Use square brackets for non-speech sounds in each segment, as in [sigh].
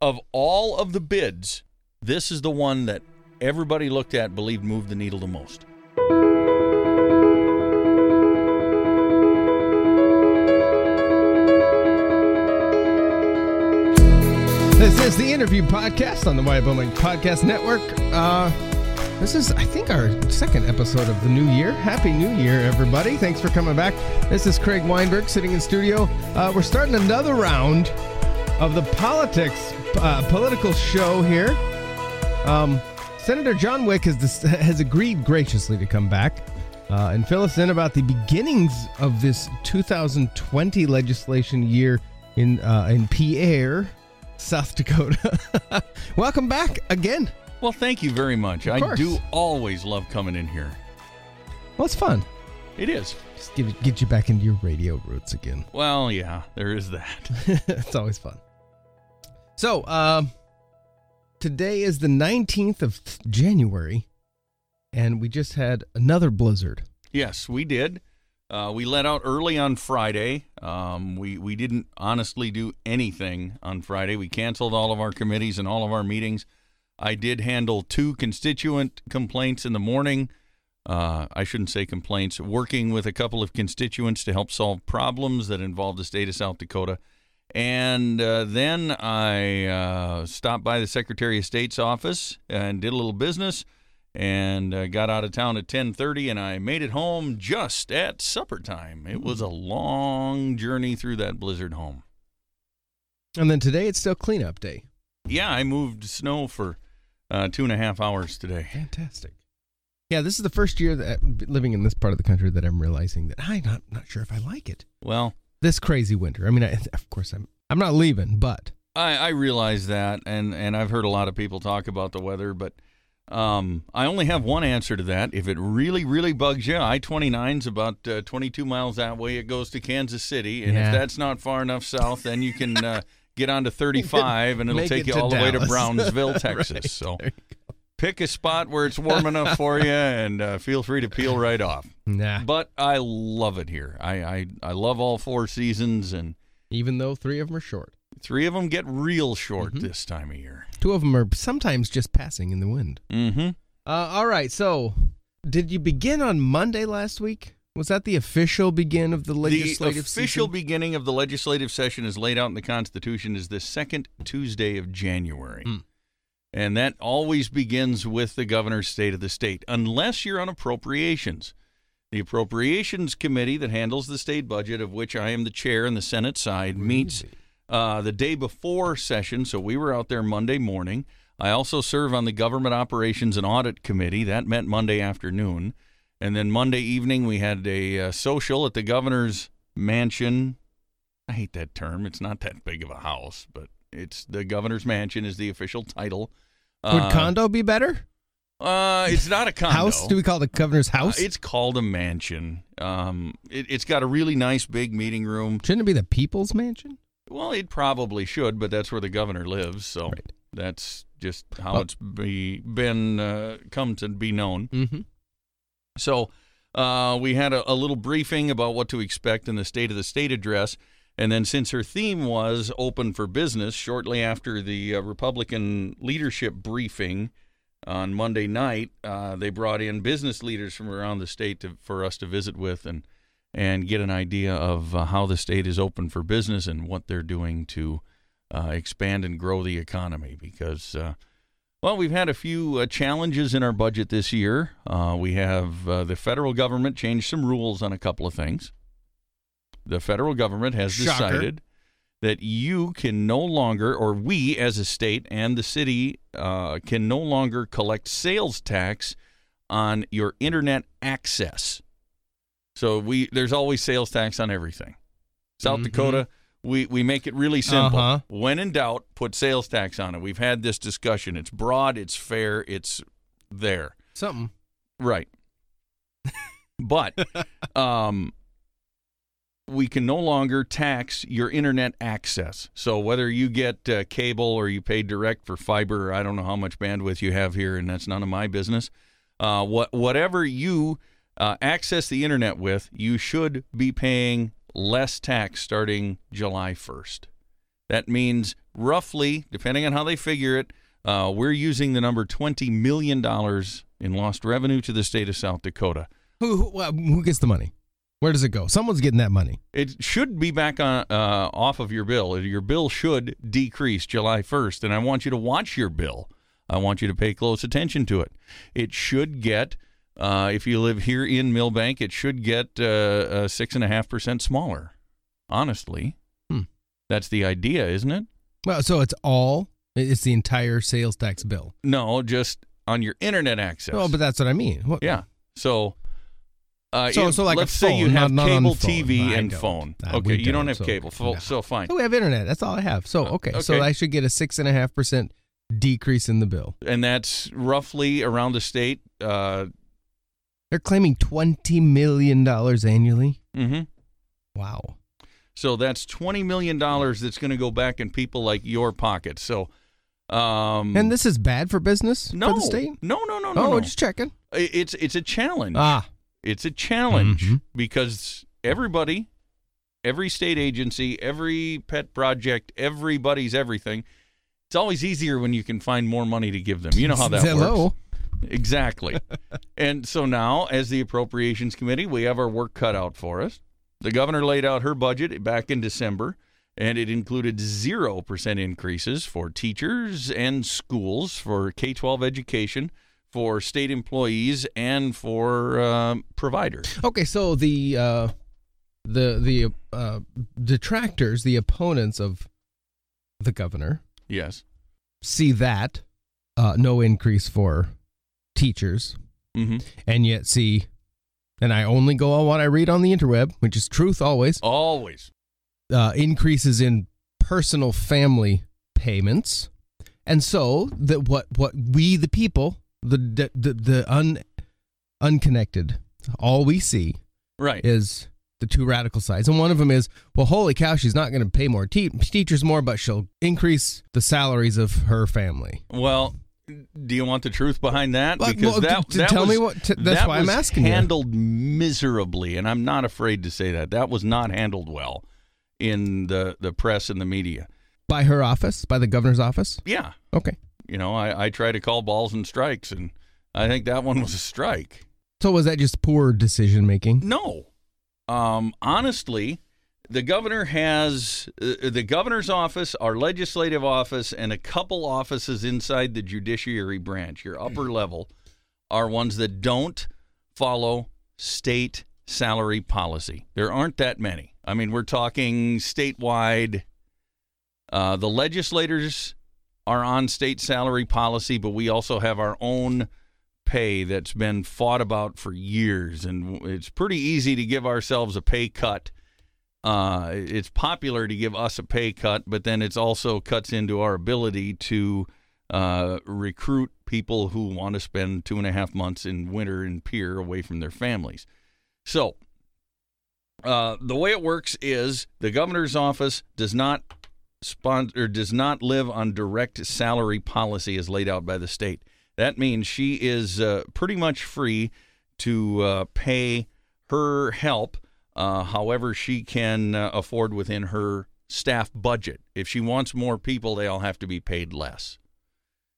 of all of the bids, this is the one that everybody looked at believed moved the needle the most. This is the interview podcast on the Bowman Podcast Network. Uh, this is, I think, our second episode of the new year. Happy New Year, everybody. Thanks for coming back. This is Craig Weinberg sitting in studio. Uh, we're starting another round of the politics, uh, political show here. Um, Senator John Wiik has, has agreed graciously to come back uh, and fill us in about the beginnings of this 2020 legislation year in uh, in Pierre, South Dakota. [laughs] Welcome back again. Well, thank you very much. I do always love coming in here. Well, it's fun. It is. Just give, get you back into your radio roots again. Well, yeah, there is that. [laughs] it's always fun. So, um, today is the 19th of January, and we just had another blizzard. Yes, we did. Uh, we let out early on Friday. Um, we we didn't honestly do anything on Friday. We canceled all of our committees and all of our meetings. I did handle two constituent complaints in the morning. Uh, I shouldn't say complaints. Working with a couple of constituents to help solve problems that involve the state of South Dakota. And uh, then I uh, stopped by the Secretary of State's office and did a little business and uh, got out of town at 10:30 and I made it home just at supper time. It was a long journey through that blizzard home. And then today it's still cleanup day. Yeah, I moved snow for uh, two and a half hours today. Fantastic. Yeah, this is the first year that living in this part of the country that I'm realizing that I'm not not sure if I like it. Well, This crazy winter. I mean, I, of course I'm I'm not leaving, but I, I realize that, and, and I've heard a lot of people talk about the weather, but um, I only have one answer to that. If it really, really bugs you, I 29 is about uh, 22 miles that way. It goes to Kansas City, and Yeah. if that's not far enough south, then you can uh, get on to 35, and it'll take it you all the way to Dallas. [laughs] Brownsville, Right. Texas. So There you pick a spot where it's warm enough for you, [laughs] and uh, feel free to peel right off. nah. But I love it here. I, I, I love all four seasons, and Even though three of them are short, three of them get real short Mhm. this time of year. two of them are sometimes just passing in the wind. Mm-hmm. Uh, all right. So, did you begin on Monday last week? Was that the official begin of the legislative session? the official season? beginning of the legislative session is laid out in the Constitution is the second Tuesday of January. Mm. And that always begins with the governor's state of the state, unless you're on appropriations. The Appropriations Committee that handles the state budget, of which I am the chair in the Senate side, meets uh, the day before session. So we were out there Monday morning. I also serve on the Government Operations and Audit Committee. That met Monday afternoon. And then Monday evening, we had a uh, social at the governor's mansion. I hate that term. It's not that big of a house, but it's the governor's mansion is the official title. Would Uh, condo be better? Uh, it's not a condo. House? Do we call it the governor's house? Uh, it's called a mansion. Um, it, it's got a really nice big meeting room. Shouldn't it be the people's mansion? Well, it probably should, but that's where the governor lives, so Right. that's just how Well- it's be, been uh, come to be known. Mm-hmm. So uh, we had a, a little briefing about what to expect in the State of the State address. And then, since her theme was open for business, shortly after the uh, Republican leadership briefing on Monday night, uh, they brought in business leaders from around the state to, for us to visit with and and get an idea of uh, how the state is open for business and what they're doing to uh, expand and grow the economy. Because uh, well, we've had a few uh, challenges in our budget this year. We have the federal government changed some rules on a couple of things. The federal government has Shocker. decided that you can no longer, or we as a state and the city uh, can no longer collect sales tax on your internet access. So we there's always sales tax on everything. South Mhm. Dakota, we we make it really simple. Uh-huh. When in doubt, put sales tax on it. We've had this discussion. It's broad, it's fair, it's there. Something. Right. [laughs] but um, we can no longer tax your internet access. So whether you get uh, cable or you pay direct for fiber, I don't know how much bandwidth you have here, and that's none of my business. Uh, what whatever you uh, access the internet with, you should be paying less tax starting July 1st. That means roughly, depending on how they figure it, uh, we're using the number $20 million in lost revenue to the state of South Dakota. Who who, who gets the money? Where does it go? Someone's getting that money. It should be back on uh, off of your bill. Your bill should decrease July 1st, and I want you to watch your bill. I want you to pay close attention to it. It should get, uh, if you live here in Milbank, it should get uh, uh, six and a half percent smaller. Honestly, Hmm. that's the idea, isn't it? Well, so it's all it's the entire sales tax bill. No, just on your internet access. Oh, but that's what I mean. What, yeah. So, uh, So- so like let's say you have not- not cable phone. TV I and phone. Okay, you don't don't, have so- cable, so, no. so fine. So we have internet. That's all I have. So Uh, okay, so. I should get a six and a half percent decrease in the bill. and that's roughly around the state. Uh, They're claiming twenty million dollars annually. Mm-hmm. Wow. So that's twenty million dollars that's going to go back in people like your pocket. So, um, And this is bad for business no, for the state. no, no, no, no, oh, no. just checking. It's it's a challenge. Ah, It's a challenge Mhm. because everybody, every state agency, every pet project, everybody's everything. It's always easier when you can find more money to give them. You know how that Hello. works. Exactly. [laughs] and so now, as the Appropriations Committee, we have our work cut out for us. The governor laid out her budget back in December, and it included 0% increases for teachers and schools, for K 12 education, for state employees, and for um, providers. Okay, so the uh, the the uh, detractors, the opponents of the governor, Yes. see that uh, no increase for teachers, hmm and yet see, and I only go on what I read on the interweb, which is truth always. Always. Uh, increases in personal family payments, and so that what what we the people, the the the, the un unconnected, all we see Right. is the two radical sides. And one of them is, well, holy cow, she's not going to pay more te- teachers more, but she'll increase the salaries of her family. Well, do you want the truth behind that? Because well, that, that tell was, me what- t- that's that why I'm asking you. handled miserably, and I'm not afraid to say that. That was not handled well in the, the press and the media. By her office, by the governor's office? Yeah. Okay. You know, I, I try to call balls and strikes, and I think that one was a strike. So was that just poor decision making? No. Um, honestly, the governor has uh, the governor's office, our legislative office, and a couple offices inside the judiciary branch, your upper level, are ones that don't follow state salary policy. There aren't that many. I mean, we're talking statewide. Uh, the legislators are on state salary policy, but we also have our own pay that's been fought about for years, and it's pretty easy to give ourselves a pay cut. Uh, it's popular to give us a pay cut, but then it's also cuts into our ability to uh, recruit people who want to spend two and a half months in winter in Pierre away from their families. So, uh, the way it works is the governor's office does not sponsor does not live on direct salary policy as laid out by the state. That means she is uh, pretty much free to uh, pay her help uh, however she can uh, afford within her staff budget. If she wants more people, they all have to be paid less.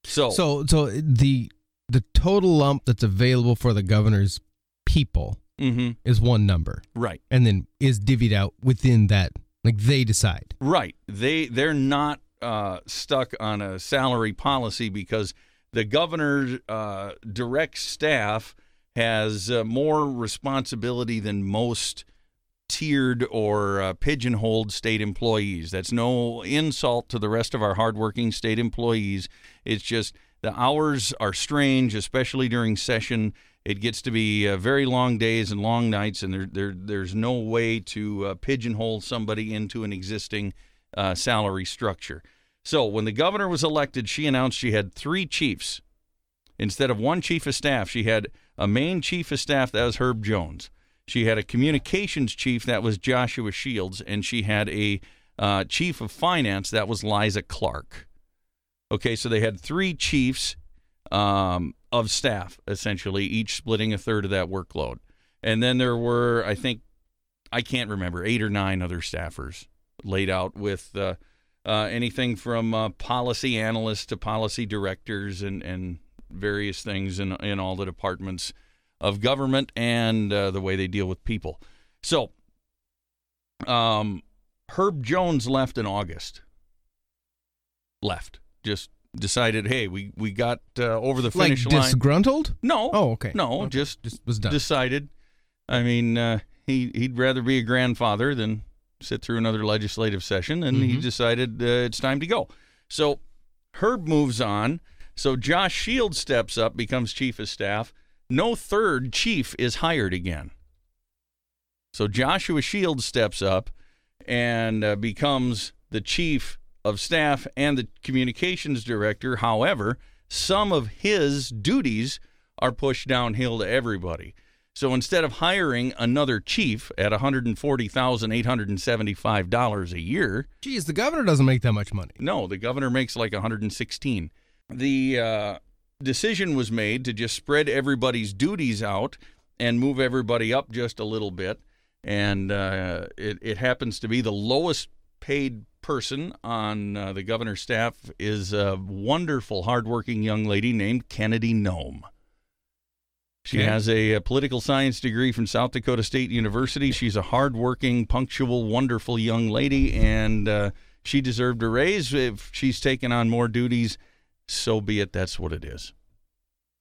So, So so the the total lump that's available for the governor's people mhm, is one number right. and then is divvied out within that like they decide. Right. They they're not uh, stuck on a salary policy because the governor's uh, direct staff has uh, more responsibility than most tiered or uh, pigeonholed state employees. That's no insult to the rest of our hardworking state employees. It's just the hours are strange, especially during session. It gets to be uh, very long days and long nights, and there, there there's no way to uh, pigeonhole somebody into an existing uh, salary structure. So when the governor was elected, she announced she had three chiefs instead of one chief of staff. She had a main chief of staff that was Herb Jones. She had a communications chief that was Joshua Shields, and she had a uh, chief of finance that was Liza Clark. Okay, so they had three chiefs um, of staff, essentially, each splitting a third of that workload. And then there were, I think, I can't remember, eight or nine other staffers laid out with uh, uh, anything from uh, policy analysts to policy directors and, and various things in, in all the departments of government and uh, the way they deal with people. So, um, Herb Jones left in August. Left. Just decided, hey, we, we got uh, over the Like finish line. disgruntled? no. Oh, okay. No, Okay. just just was done. decided. I mean, uh, he he'd rather be a grandfather than sit through another legislative session, and he Mhm. decided uh, it's time to go. So Herb moves on. So Josh Shields steps up, becomes chief of staff. No third chief is hired again. So Joshua Shields steps up and uh, becomes the chief of staff and the communications director. However, some of his duties are pushed downhill to everybody. So instead of hiring another chief at $140,875 a year, Geez, the governor doesn't make that much money. no, the governor makes like 116. The uh, decision was made to just spread everybody's duties out and move everybody up just a little bit. And uh, it, it happens to be the lowest paid person on uh, the governor's staff is a wonderful, hardworking young lady named Kennedy Noem. She Okay. has a, a political science degree from South Dakota State University. She's a hardworking, punctual, wonderful young lady, and uh, she deserved a raise. If she's taken on more duties, so be it. That's what it is.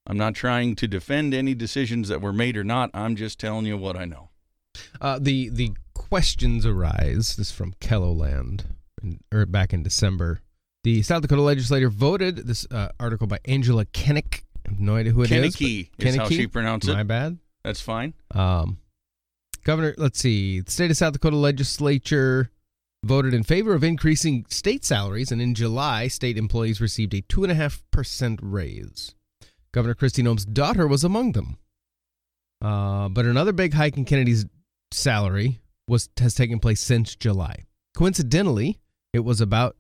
I'm not trying to defend any decisions that were made or not. I'm just telling you what I know. Uh, the the questions arise. This is from KELOLAND, in, or back in December. The South Dakota legislature voted this uh, article by Angela Kennick. I have no idea who it is. Kennecke but- is how she pronounced it. My bad. That's fine. Um, Governor, let's see. The state of South Dakota legislature voted in favor of increasing state salaries, and in July, state employees received a two and a half percent raise. Governor Kristi Noem's daughter was among them. Uh, but another big hike in Kennedy's salary was has taken place since July. Coincidentally, it was about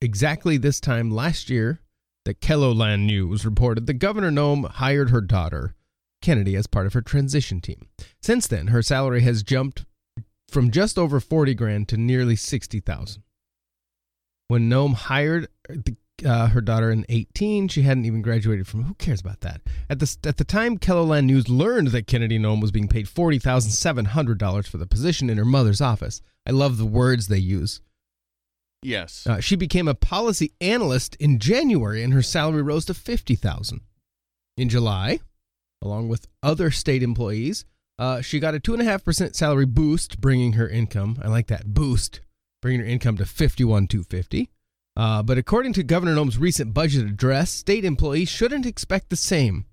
exactly this time last year that KELOLAND News reported that Governor Noem hired her daughter, Kennedy, as part of her transition team. Since then, her salary has jumped from just over 40 grand to nearly 60,000. When Noem hired uh, her daughter in 18, she hadn't even graduated from. Who cares about that? At the at the time, KELOLAND News learned that Kennedy Noem was being paid forty thousand seven hundred dollars for the position in her mother's office. I love the words they use. Yes. Uh, she became a policy analyst in January, and her salary rose to fifty thousand. In July, along with other state employees, uh, she got a two and a half percent salary boost, bringing her income. I like that boost, bringing her income to fifty one two fifty. Uh, but according to Governor Noem's recent budget address, state employees shouldn't expect the same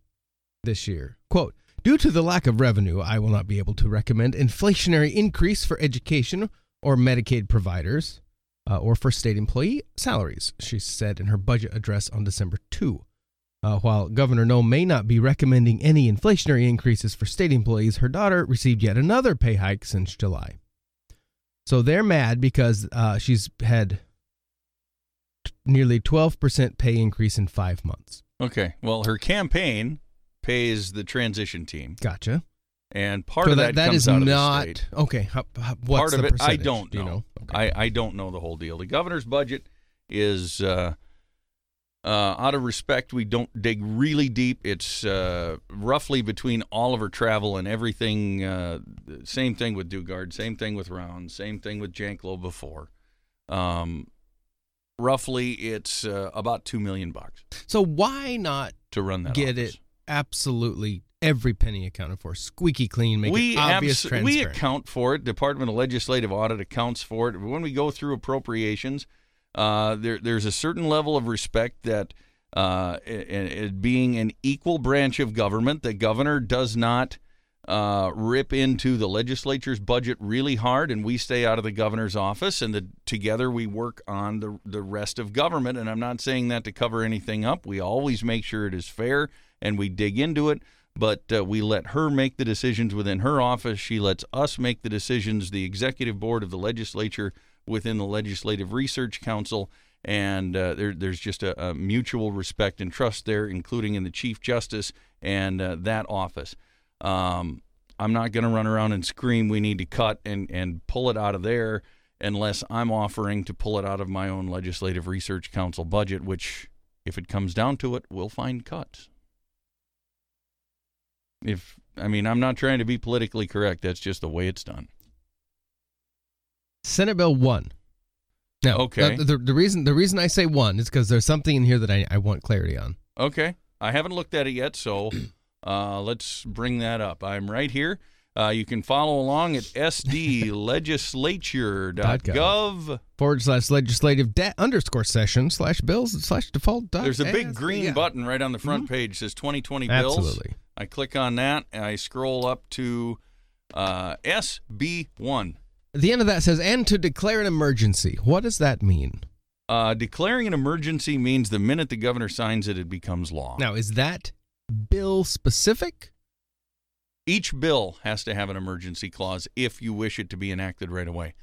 this year. Quote, Due to the lack of revenue, I will not be able to recommend inflationary increase for education or Medicaid providers uh, or for state employee salaries, she said in her budget address on December 2. Uh, while Governor Noem may not be recommending any inflationary increases for state employees, her daughter received yet another pay hike since July. So they're mad because uh, she's had nearly 12% pay increase in five months. Okay. Well, her campaign pays the transition team, Gotcha. and part So of that, that comes is out of not the state. okay. How, how, what's part of the it, I don't Do you know. know? Okay. I, I don't know the whole deal. The governor's budget is, uh, uh, out of respect, we don't dig really deep. It's uh, roughly between all of her travel and everything. Uh, same thing with Daugaard. Same thing with Round. Same thing with Janklow before. Um, roughly, it's uh, about two million bucks so why not to run that. get office. it absolutely every penny accounted for, squeaky clean, make we it obvious, abs- we account for it. Department of Legislative Audit accounts for it. When we go through appropriations, uh, there there's a certain level of respect that uh, it, it being an equal branch of government, the governor does not uh, rip into the legislature's budget really hard, and we stay out of the governor's office, and the, together we work on the the rest of government. And I'm not saying that to cover anything up. We always make sure it is fair, and we dig into it but uh, we let her make the decisions within her office. She lets us make the decisions, the executive board of the legislature within the Legislative Research Council. And uh, there, there's just a, a mutual respect and trust there, including in the Chief Justice and uh, that office. Um, I'm not going to run around and scream, we need to cut and, and pull it out of there unless I'm offering to pull it out of my own Legislative Research Council budget, which, if it comes down to it, we'll find cuts. If I mean, I'm not trying to be politically correct. That's just the way it's done. Senate Bill one. Now, Okay. The, the, the reason the reason I say one is because there's something in here that I, I want clarity on. Okay. I haven't looked at it yet, so uh, let's bring that up. I'm right here. Uh, you can follow along at sdlegislature.gov. Forward slash legislative da- underscore session slash bills slash default. There's a big green yeah. button right on the front page. Says 2020 bills. Absolutely. I click on that and I scroll up to uh, SB1. At the end of that says, and to declare an emergency. What does that mean? Uh, declaring an emergency means the minute the governor signs it, it becomes law. Now, is that bill specific? Each bill has to have an emergency clause if you wish it to be enacted right away.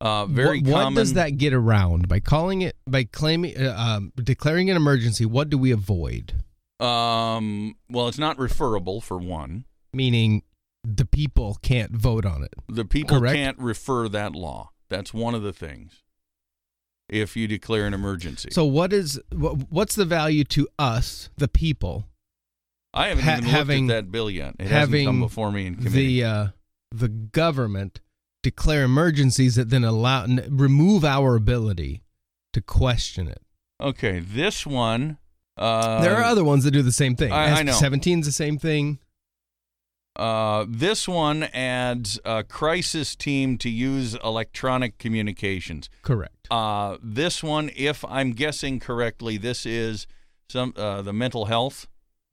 Uh, very what, what common. does that get around by calling it by claiming uh, um, declaring an emergency? What do we avoid? Um, well, it's not referable for one. Meaning, the people can't vote on it. The people Correct. can't refer that law. That's one of the things. If you declare an emergency, So, what is what's the value to us, the people, I haven't ha- even having- looked at that bill yet. It hasn't come before me in committee. the uh, the government declare emergencies that then allow remove our ability to question it? okay, this one. Uh, there are other ones that do the same thing. I- I know. 17 is the same thing. Uh, this one adds a crisis team to use electronic communications. Correct. Uh, this one, if I'm guessing correctly, this is some uh, the mental health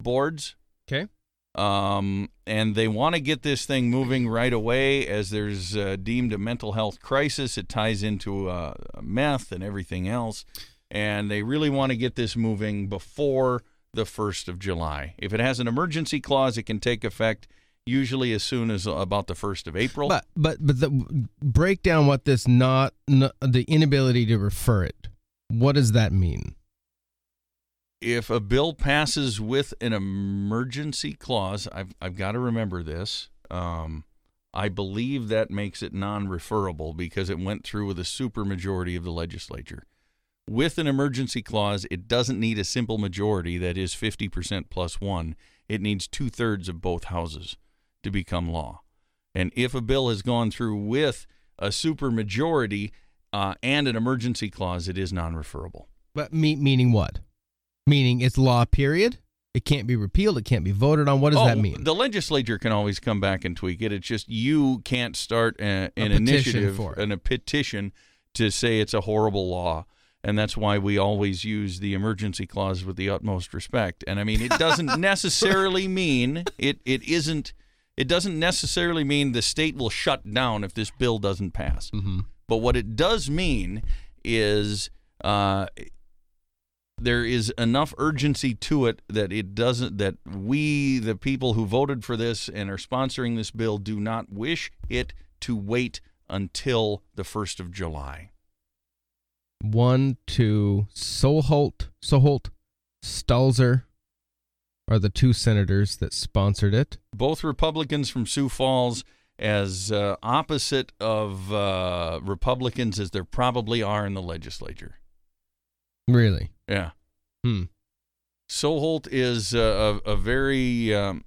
boards. Okay. um, and they want to get this thing moving right away as there's uh, deemed a mental health crisis. It ties into uh, meth and everything else, and they really want to get this moving before the first of July. If it has an emergency clause, it can take effect usually as soon as about the first of April. But but but the, break down what this not, n the inability to refer it. What does that mean? If a bill passes with an emergency clause, I've I've got to remember this. Um, I believe that makes it non-referable because it went through with a supermajority of the legislature. With an emergency clause, it doesn't need a simple majority that is 50% plus one. It needs two thirds of both houses to become law. And if a bill has gone through with a supermajority uh, and an emergency clause, it is non-referable. But me, meaning what? Meaning it's law. Period. It can't be repealed. It can't be voted on. What does that Oh, mean? The legislature can always come back and tweak it. It's just you can't start a, an petition initiative for it. and a petition to say it's a horrible law. And that's why we always use the emergency clause with the utmost respect. And I mean, it doesn't [laughs] necessarily mean it, it isn't, it doesn't necessarily mean the state will shut down if this bill doesn't pass. mm-hmm. But what it does mean is uh, there is enough urgency to it that it doesn't that we, the people who voted for this and are sponsoring this bill, do not wish it to wait until the first of July. One, two, Soholt, Soholt, Stalzer are the two senators that sponsored it. Both Republicans from Sioux Falls, as uh, opposite of uh, Republicans as there probably are in the legislature. Really? Yeah. Hmm. Soholt is a, a, a very. Um,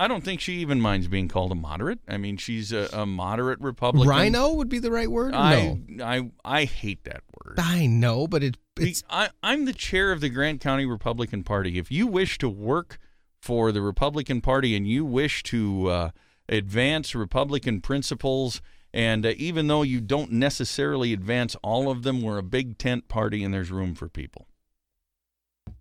I don't think she even minds being called a moderate. I mean, she's a, a moderate Republican. RINO would be the right word. I, no? I I hate that word. I know, but it, it's I, I'm the chair of the Grant County Republican Party. If you wish to work for the Republican Party and you wish to uh, advance Republican principles, and uh, even though you don't necessarily advance all of them, we're a big tent party and there's room for people.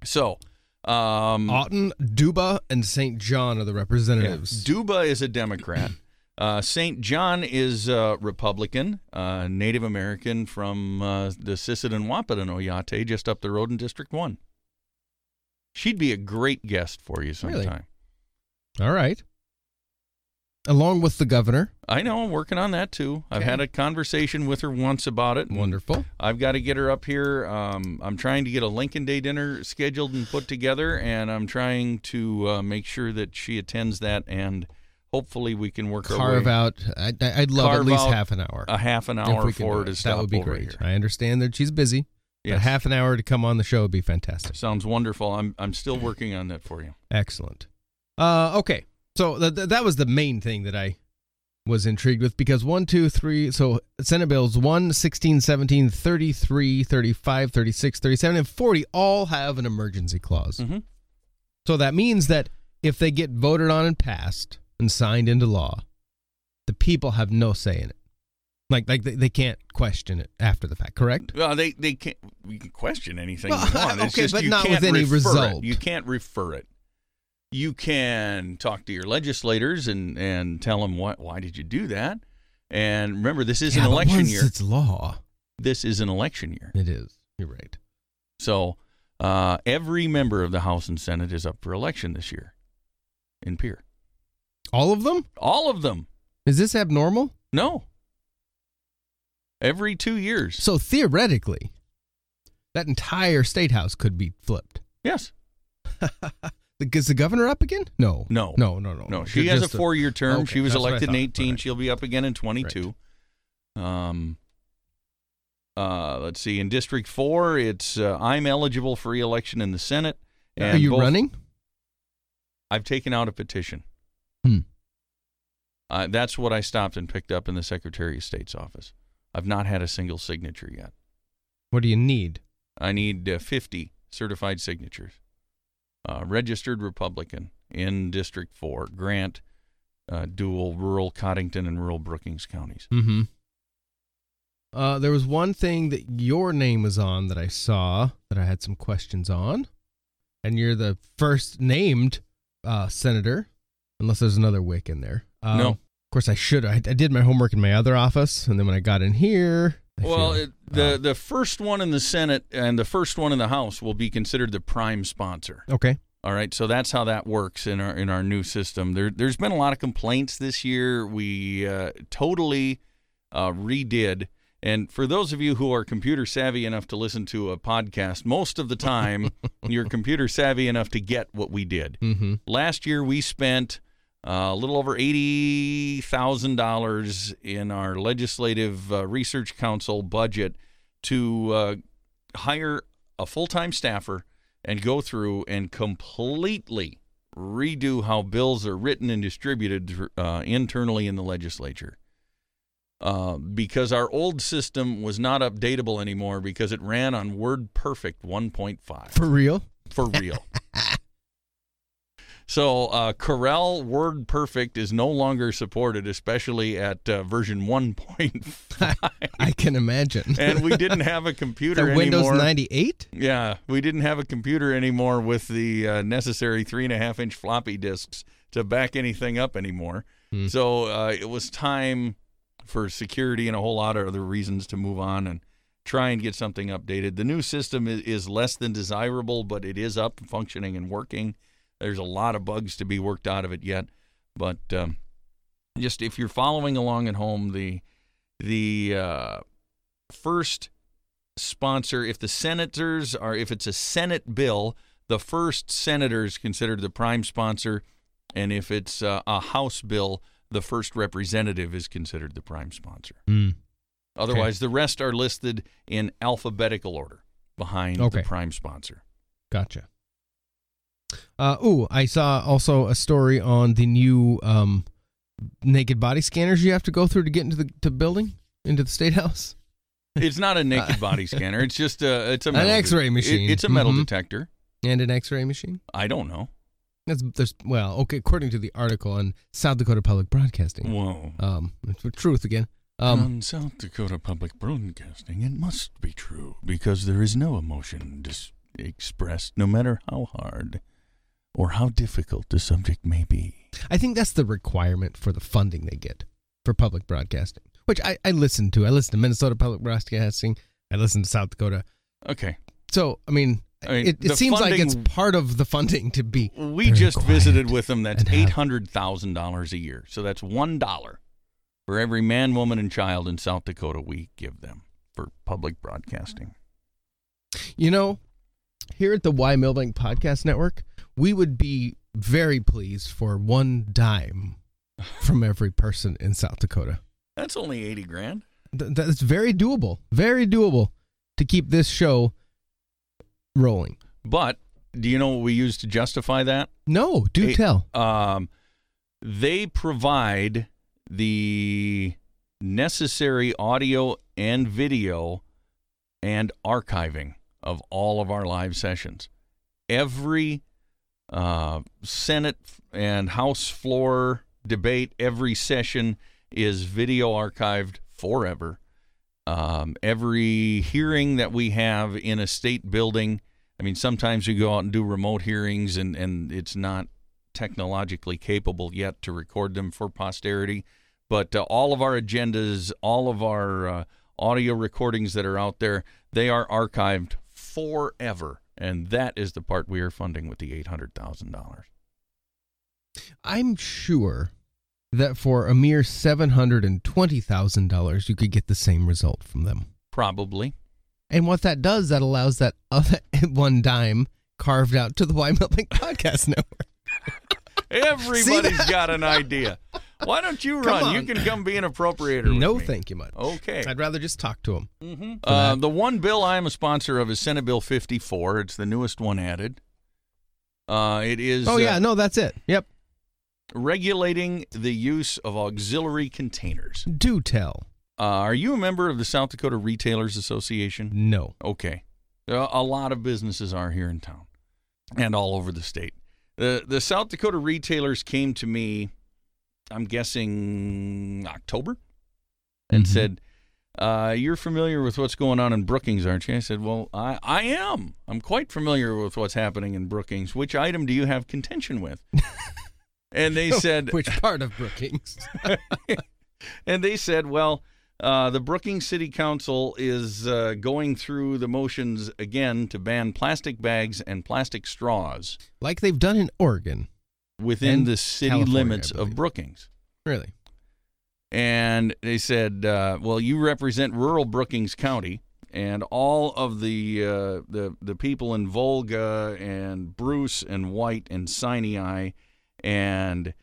So, um, Auten, Duba, and St. John are the yeah, representatives. Duba is a Democrat. [clears throat] Uh, St. John is uh, Republican, uh, Native American from uh, the Sisseton Wahpeton Oyate, just up the road in District 1. She'd be a great guest for you sometime. Really? sometime. All right. Along with the governor. I know, I'm working on that too. I've had a conversation with her once about it. Wonderful. I've got to get her up here. Um, I'm trying to get a Lincoln Day dinner scheduled and put together, and I'm trying to uh, make sure that she attends that and hopefully we can work Carve out. I, I- I'd love at least half an hour. a half an hour for her to stop That would be great. here. I understand that she's busy. But Yes. half an hour to come on the show would be fantastic. Sounds wonderful. I'm I'm still working on that for you. Excellent. Uh, okay, so th- th- that was the main thing that I was intrigued with because 1, 2, 3, so Senate bills 1, 16, 17, 33, 35, 36, 37, and 40 all have an emergency clause. Mhm. So that means that if they get voted on and passed and signed into law, the people have no say in it. Like, like they, they can't question it after the fact, correct? Well, they they can't. We can question anything Well, you want. [laughs] It's okay, just but you not can't with any result. It. You can't refer it. You can talk to your legislators and and tell them what why did you do that. And remember, this is Yeah, an election year. It's law. This is an election year. It is. You're right. So uh, every member of the House and Senate is up for election this year in Pierre. All of them? All of them. Is this abnormal? No. Every two years. So theoretically, that entire state house could be flipped. Yes. [laughs] Is the governor up again? No. No. No, no, no. No, she has a the- four-year term. Okay, she was that's what I elected in thought. 18. Right. She'll be up again in 22. Um, uh, let's see. In District 4, it's uh, I'm eligible for re-election in the Senate. Are you both- running? I've taken out a petition. Hmm. Uh, that's what I stopped and picked up in the Secretary of State's office. I've not had a single signature yet. What do you need? I need uh, 50 certified signatures. Uh, registered Republican in District 4, Grant, uh, Deuel, rural Codington, and rural Brookings counties. Mm-hmm. Uh, there was one thing that your name was on that I saw that I had some questions on, and you're the first named uh, senator, unless there's another Wiik in there. Uh, No. Of course, I should. I, I did my homework in my other office, and then when I got in here, Well, it, the uh, the first one in the Senate and the first one in the House will be considered the prime sponsor. okay. All right, so that's how that works in our in our new system. There, there's been a lot of complaints this year. We uh, totally uh, redid. And for those of you who are computer savvy enough to listen to a podcast, most of the time [laughs] you're computer savvy enough to get what we did. Mm-hmm. Last year we spent a little over eighty thousand dollars in our legislative uh, research council budget to uh, hire a full-time staffer and go through and completely redo how bills are written and distributed uh, internally in the legislature. Uh, because our old system was not updatable anymore because it ran on WordPerfect 1.5 For real? for real. [laughs] so uh, Corel WordPerfect is no longer supported, especially at uh, version 1.5. I can imagine. and we [laughs] didn't have a computer the Windows 98? Yeah, we didn't have a computer anymore with the uh, necessary three and a half inch floppy disks to back anything up anymore. Hmm. So uh, it was time for security and a whole lot of other reasons to move on and try and get something updated. The new system is, is less than desirable, but it is up, functioning, and working. There's a lot of bugs to be worked out of it yet, but um, just if you're following along at home, the the uh, first sponsor, if the senators are, if it's a Senate bill, the first senator is considered the prime sponsor, and if it's uh, a House bill, the first representative is considered the prime sponsor. Mm. Otherwise, the rest are listed in alphabetical order behind Okay. the prime sponsor. Gotcha. Uh, ooh, I saw also a story on the new um, naked body scanners you have to go through to get into the to building, into the state house. It's not a naked body scanner. It's just a it's a [laughs] An X-ray it- machine. it's a metal Mhm. detector. And an X-ray machine. I don't know. That's there's well, okay, according to the article on South Dakota Public Broadcasting. Whoa. Um, it's the truth again. Um, On South Dakota Public Broadcasting, it must be true because there is no emotion dis- expressed, no matter how hard or how difficult the subject may be. I think that's the requirement for the funding they get for public broadcasting, which I, I listen to. I listen to Minnesota Public Broadcasting. I listen to South Dakota. Okay. So, I mean, I mean, it, it seems like it's part of the funding to be. We just visited with them. That's eight hundred thousand dollars a year. So that's one dollar for every man, woman, and child in South Dakota we give them for public broadcasting. You know, here at the Y Milbank Podcast Network, we would be very pleased for one dime from every person in South Dakota. That's only 80 grand. Th- that's very doable. Very doable to keep this show rolling. But do you know what we use to justify that? No, do tell. Um, they provide the necessary audio and video and archiving of all of our live sessions. Every uh, Senate and House floor debate, every session is video archived forever. Um, every hearing that we have in a state building, I mean, sometimes we go out and do remote hearings, and, and it's not technologically capable yet to record them for posterity. But uh, all of our agendas, all of our uh, audio recordings that are out there, they are archived forever. And that is the part we are funding with the $800,000. I'm sure that for a mere $720,000, you could get the same result from them. Probably. And what that does, that allows that other [laughs] one dime carved out to the Why Milk Podcast [laughs] Network. Everybody's got an idea. Why don't you run? You can come be an appropriator. with No, thank you much. Okay. I'd rather just talk to him. Mm-hmm. Uh, the one bill I am a sponsor of is Senate Bill 54. It's the newest one added. Uh, it is Oh, uh, yeah, no, that's it. Yep. regulating the use of auxiliary containers. Do tell. Uh, are you a member of the South Dakota Retailers Association? No. Okay. Uh, a lot of businesses are here in town and all over the state. The the South Dakota retailers came to me, I'm guessing October, and Mhm. said, uh, "You're familiar with what's going on in Brookings, aren't you?" I said, "Well, I I am. I'm quite familiar with what's happening in Brookings. Which item do you have contention with?" [laughs] and they said, Which part of Brookings? [laughs] [laughs] and they said, well, uh, the Brookings City Council is uh, going through the motions again to ban plastic bags and plastic straws like they've done in Oregon. within the city California, limits of. Brookings. Really? And they said, uh, well, you represent rural Brookings County. And all of the uh, the the people in Volga and Bruce and White and Sinai and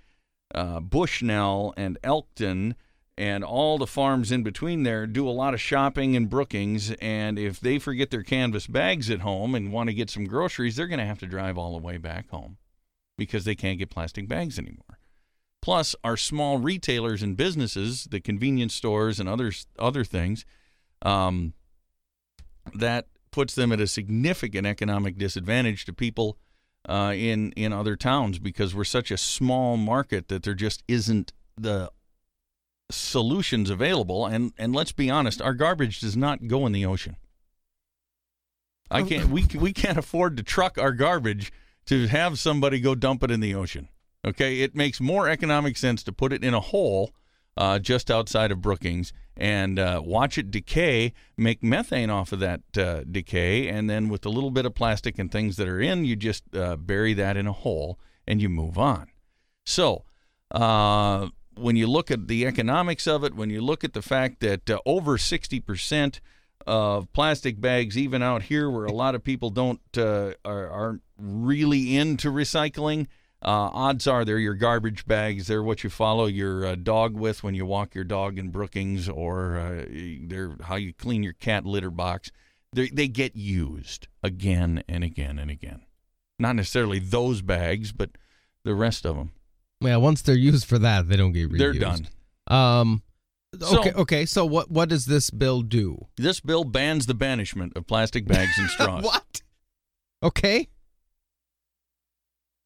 uh, Bushnell and Elkton and all the farms in between there do a lot of shopping in Brookings. And if they forget their canvas bags at home and want to get some groceries, they're going to have to drive all the way back home because they can't get plastic bags anymore. Plus, our small retailers and businesses, the convenience stores and others, other things, um, that puts them at a significant economic disadvantage to people uh, in in other towns because we're such a small market that there just isn't the solutions available. And and let's be honest, our garbage does not go in the ocean. I can't. We we can't afford to truck our garbage to have somebody go dump it in the ocean. Okay, it makes more economic sense to put it in a hole uh, just outside of Brookings and uh, watch it decay, make methane off of that uh, decay, and then with a little bit of plastic and things that are in, you just uh, bury that in a hole and you move on. So, uh, when you look at the economics of it, when you look at the fact that uh, over 60% of plastic bags, even out here where a lot of people don't uh, are, aren't really into recycling, uh, odds are they're your garbage bags. They're what you follow your uh, dog with when you walk your dog in Brookings, or uh, they're how you clean your cat litter box. They they get used again and again and again. Not necessarily those bags, but the rest of them. Yeah, once they're used for that, they don't get reused. They're done. Um, So- okay, okay. So what what does this bill do? This bill bans the banishment of plastic bags and [laughs] straws. what? Okay.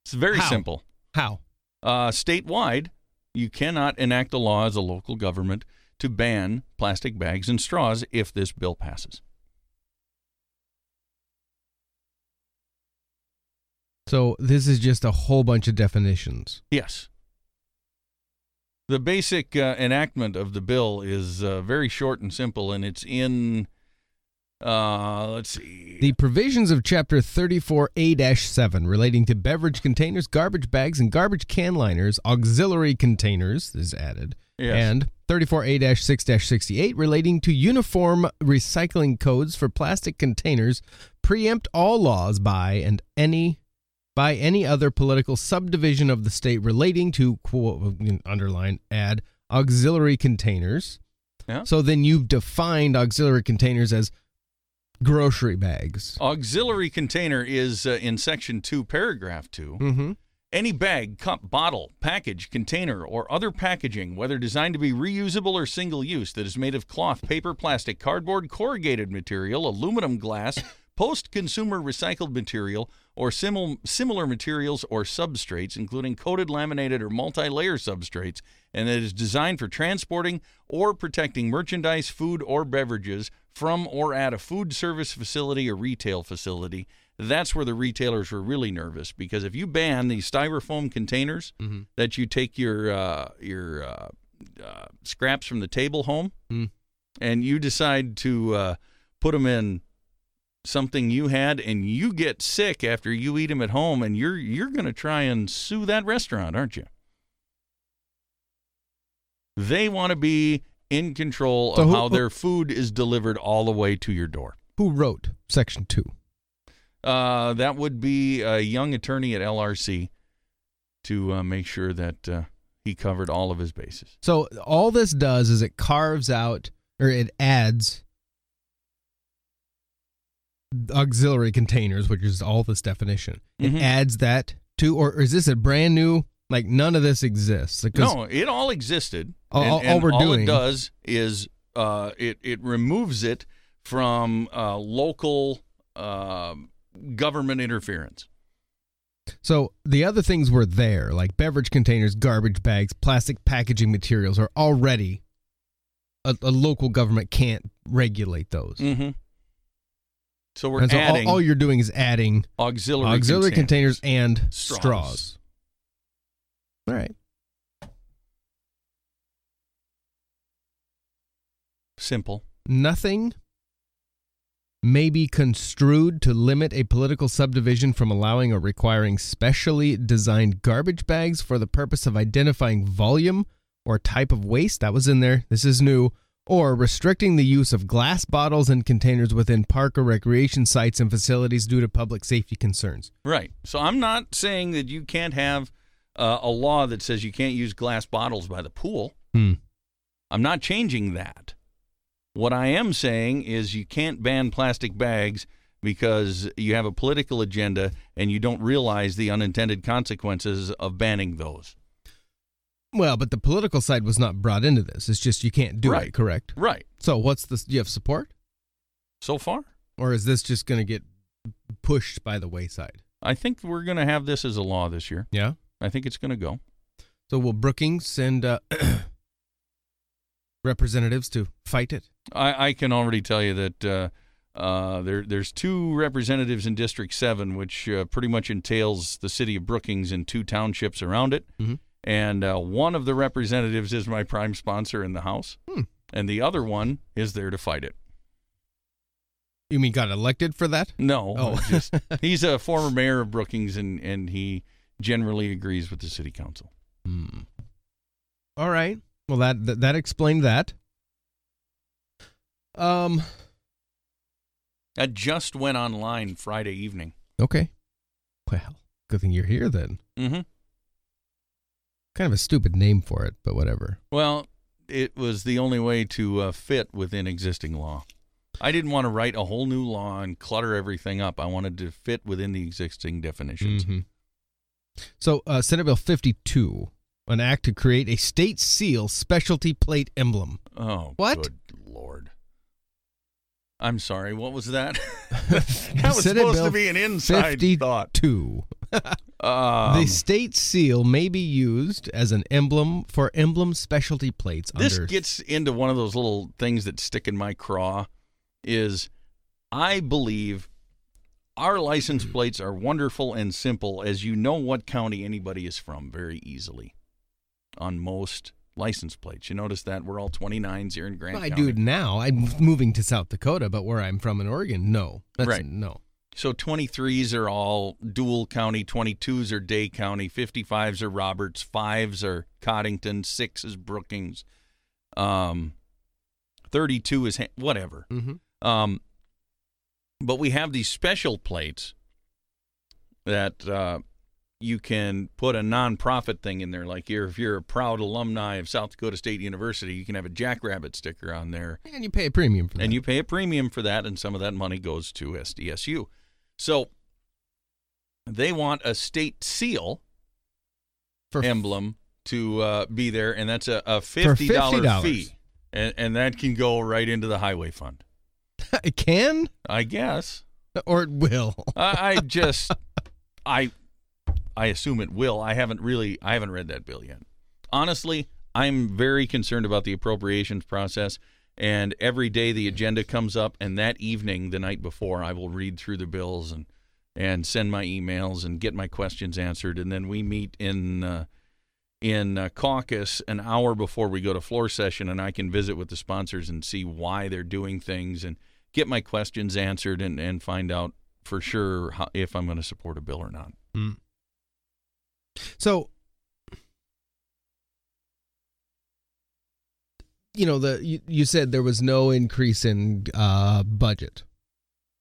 It's very How? simple. How? Uh, statewide, you cannot enact a law as a local government to ban plastic bags and straws if this bill passes. So this is just a whole bunch of definitions. Yes. The basic uh, enactment of the bill is uh, very short and simple, and it's in, uh, let's see. The provisions of Chapter 34A-7 relating to beverage containers, garbage bags, and garbage can liners, auxiliary containers is added, Yes. and 34A-6-68 relating to uniform recycling codes for plastic containers preempt all laws by and any by any other political subdivision of the state relating to quote underline add auxiliary containers. Yeah. So then you've defined auxiliary containers as grocery bags. Auxiliary container is uh, in section 2 paragraph 2. Mm-hmm. Any bag, cup, bottle, package, container, or other packaging, whether designed to be reusable or single use, that is made of cloth, paper, plastic, cardboard, corrugated material, aluminum glass, post consumer recycled material, or simil- similar materials or substrates, including coated, laminated, or multi layer substrates, and that is designed for transporting or protecting merchandise, food, or beverages from or at a food service facility or retail facility that's where the retailers were really nervous because if you ban these styrofoam containers Mhm. that you take your uh, your uh, uh, scraps from the table home Mm. and you decide to uh, put them in something you had and you get sick after you eat them at home and you're you're going to try and sue that restaurant aren't you they want to be in control So of who- how their food is delivered all the way to your door Who wrote Section 2? Uh, that would be a young attorney at LRC to uh, make sure that uh, he covered all of his bases. So all this does is it carves out or it adds auxiliary containers, which is all this definition. It Mhm. adds that to, or is this a brand new? Like none of this exists. No, it all existed. All- and, all- all we're all doing- it does is uh, it it removes it from uh, local um government interference. So the other things were there, like beverage containers, garbage bags, plastic packaging materials, are already a, a local government can't regulate those. Mm-hmm. So we're and so all, all you're doing is adding auxiliary auxiliary containers. containers and Straws. straws. All right. Simple. Nothing may be construed to limit a political subdivision from allowing or requiring specially designed garbage bags for the purpose of identifying volume or type of waste. That was in there. This is new. Or restricting the use of glass bottles and containers within park or recreation sites and facilities due to public safety concerns. Right. So I'm not saying that you can't have uh, a law that says you can't use glass bottles by the pool. Hmm. I'm not changing that. What I am saying is you can't ban plastic bags because you have a political agenda and you don't realize the unintended consequences of banning those. Well, but the political side was not brought into this. It's just you can't do it, Right. correct? Right. So what's the Do you have support? So far, Or is this just going to get pushed by the wayside? I think we're going to have this as a law this year. Yeah. I think it's going to go. So will Brookings send uh, [clears throat] representatives to fight it? I, I can already tell you that uh, uh, there there's two representatives in District Seven, which uh, pretty much entails the city of Brookings and two townships around it. Mhm. And uh, one of the representatives is my prime sponsor in the House, Hmm. and the other one is there to fight it. You mean got elected for that? No, Oh. just [laughs] he's a former mayor of Brookings, and and he generally agrees with the city council. Hmm. All right. Well, that, that that explained that. Um. That just went online Friday evening. Okay. Well, good thing you're here then. Mm-hmm. Kind of a stupid name for it, but whatever. Well, it was the only way to uh, fit within existing law. I didn't want to write a whole new law and clutter everything up. I wanted to fit within the existing definitions. Mhm. So, uh, Senate Bill 52, an act to create a state seal specialty plate emblem. Oh, What? Good lord! I'm sorry. What was that? [laughs] that was Senate supposed Bill to be an inside 52. thought. The Um, state seal may be used as an emblem for emblem specialty plates. this under gets into one of those little things that stick in my craw. Is I believe our license plates are wonderful and simple, as you know what county anybody is from very easily on most license plates. You notice that we're all 29s here in Grant Well, I County. do it now. I'm moving to South Dakota, but where I'm from in Oregon, no. That's Right. No. So 23s are all Deuel county, 22s are Day County, 55s are Roberts, 5s are Codington, 6 is Brookings, um, 32 is Ha- whatever. Mm-hmm. Um, but we have these special plates that uh, you can put a nonprofit thing in there. Like you're, if you're a proud alumni of South Dakota State University, you can have a Jackrabbit sticker on there, And you pay a premium for that. and you pay a premium for that, and some of that money goes to SDSU. So they want a state seal for emblem to uh, be there, and that's a, a fifty dollar fee, and, and that can go right into the highway fund. [laughs] it can I guess. or it will. I, I [laughs] just, I, I assume it will. I haven't really, I haven't read that bill yet. Honestly, I'm very concerned about the appropriations process. And every day the agenda comes up, and that evening, the night before, I will read through the bills and and send my emails and get my questions answered. And then we meet in uh, in uh, caucus an hour before we go to floor session, and I can visit with the sponsors and see why they're doing things and get my questions answered and, and find out for sure how, if I'm going to support a bill or not. So, you know, the you, you said there was no increase in uh, budget,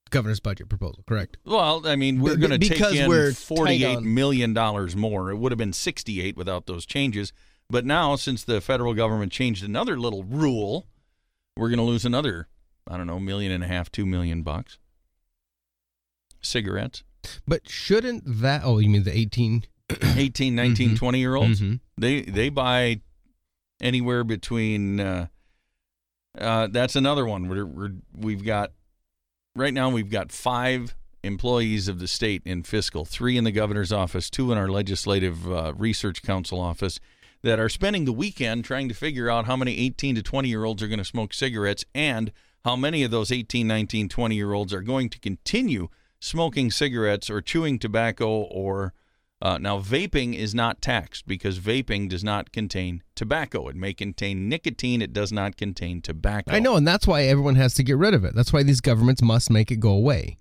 governor's budget proposal, correct? Well, I mean, we're going to take because in we're forty-eight on- million dollars more. It would have been sixty-eight without those changes. But now, since the federal government changed another little rule, we're going to lose another, I don't know, million and a half, two million bucks. Cigarettes, But shouldn't that? Oh, you mean the eighteen? 18, 19, Mhm. 20 year olds. Mhm. They they buy anywhere between. Uh, uh, that's another one. We're, we're we've got right now. We've got five employees of the state in fiscal, three in the governor's office, two in our legislative uh, research council office, that are spending the weekend trying to figure out how many 18 to 20 year olds are going to smoke cigarettes and how many of those 18, 19, 20 year olds are going to continue smoking cigarettes or chewing tobacco or uh, now, vaping is not taxed because vaping does not contain tobacco. It may contain nicotine. It does not contain tobacco. I know, and that's why everyone has to get rid of it. That's why these governments must make it go away.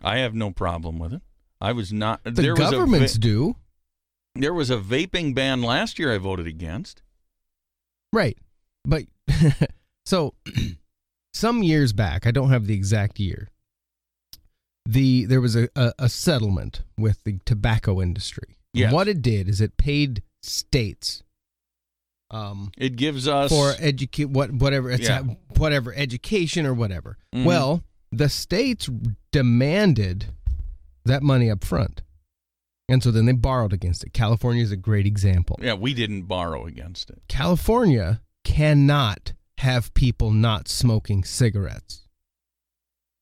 I have no problem with it. I was not. The there was governments a va- do, there was a vaping ban last year. I voted against. right? But [laughs] so [clears throat] some years back, I don't have the exact year. The there was a, a, a settlement with the tobacco industry. Yes. What it did is it paid states um, It gives us for educate what whatever it's Yeah. whatever education or whatever. Mhm. Well, the states demanded that money up front. And so then they borrowed against it. California is a great example. Yeah, we didn't borrow against it. California cannot have people not smoking cigarettes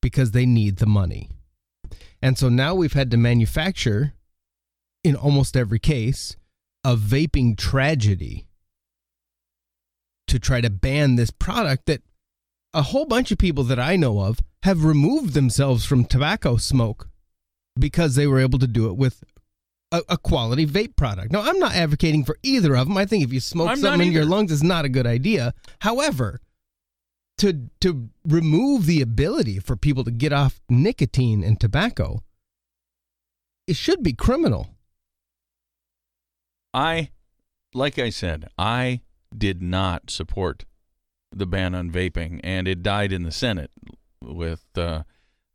because they need the money. And so now we've had to manufacture, in almost every case, a vaping tragedy to try to ban this product that a whole bunch of people that I know of have removed themselves from tobacco smoke because they were able to do it with a, a quality vape product. Now, I'm not advocating for either of them. I think if you smoke I'm something in your lungs is not a good idea. However, to to remove the ability for people to get off nicotine and tobacco, it should be criminal. I, like I said, I did not support the ban on vaping, and it died in the Senate with, uh,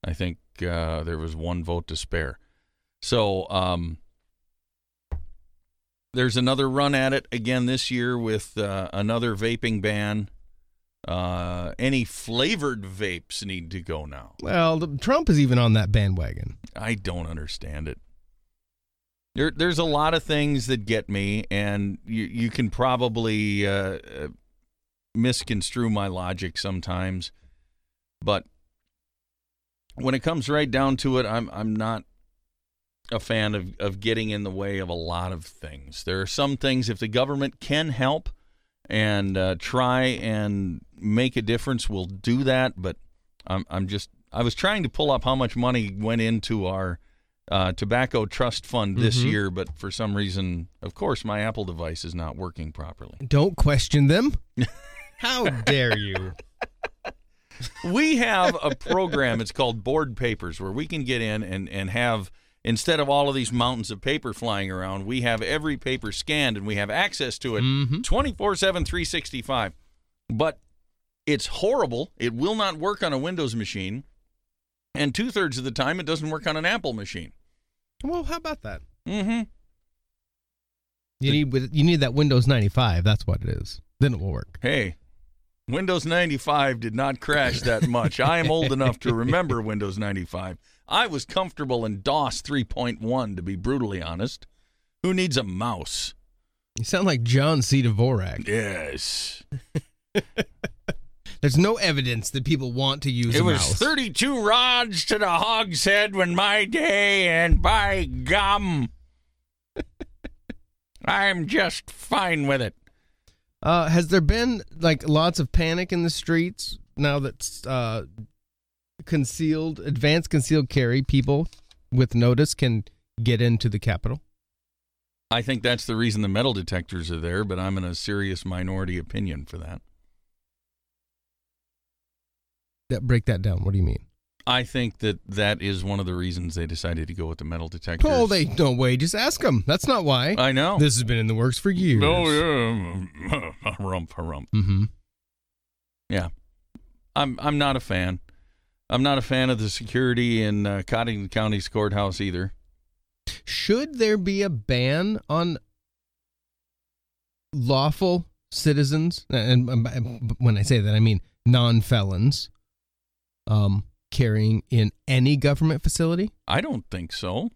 I think uh, there was one vote to spare. So um, there's another run at it again this year with uh, another vaping ban. Uh, any flavored vapes need to go now. Well, the, Trump is even on that bandwagon. I don't understand it. There, there's a lot of things that get me, and you, you can probably uh, uh, misconstrue my logic sometimes. But when it comes right down to it, I'm I'm not a fan of, of getting in the way of a lot of things. There are some things if the government can help and uh, try and make a difference, we'll do that. But I'm I'm just I was trying to pull up how much money went into our uh, tobacco trust fund this Mhm. year, but for some reason, of course, my Apple device is not working properly. Don't question them. [laughs] How dare you? we have a program it's called board papers where we can get in and, and have instead of all of these mountains of paper flying around we have every paper scanned and we have access to it Mhm. 24 7 365 but it's horrible it will not work on a windows machine and two-thirds of the time it doesn't work on an apple machine Well, how about that? Mm-hmm. You need you need that Windows 95. That's what it is. Then it will work. Hey, Windows 95 did not crash that much. I am old enough to remember [laughs] Windows 95. I was comfortable in DOS 3.1, to be brutally honest. Who needs a mouse? You sound like John C. Dvorak. Yes. [laughs] There's no evidence that people want to use It was mouse. 32 rods to the hogshead when my day, and by gum, [laughs] I'm just fine with it. Uh, has there been like lots of panic in the streets now that uh, concealed, advanced concealed carry people with notice can get into the Capitol? I think that's the reason the metal detectors are there, but I'm in a serious minority opinion for that. That break that down. What do you mean? I think that that is one of the reasons they decided to go with the metal detectors. Oh, they no way. Just ask them. That's not why. I know. This has been in the works for years. Oh yeah, [laughs] harump, harump. Mm-hmm. Yeah, I'm I'm not a fan. I'm not a fan of the security in uh, Codington County's courthouse either. Should there be a ban on lawful citizens? And um, um, when I say that, I mean non-felons um, carrying in any government facility. I don't think so.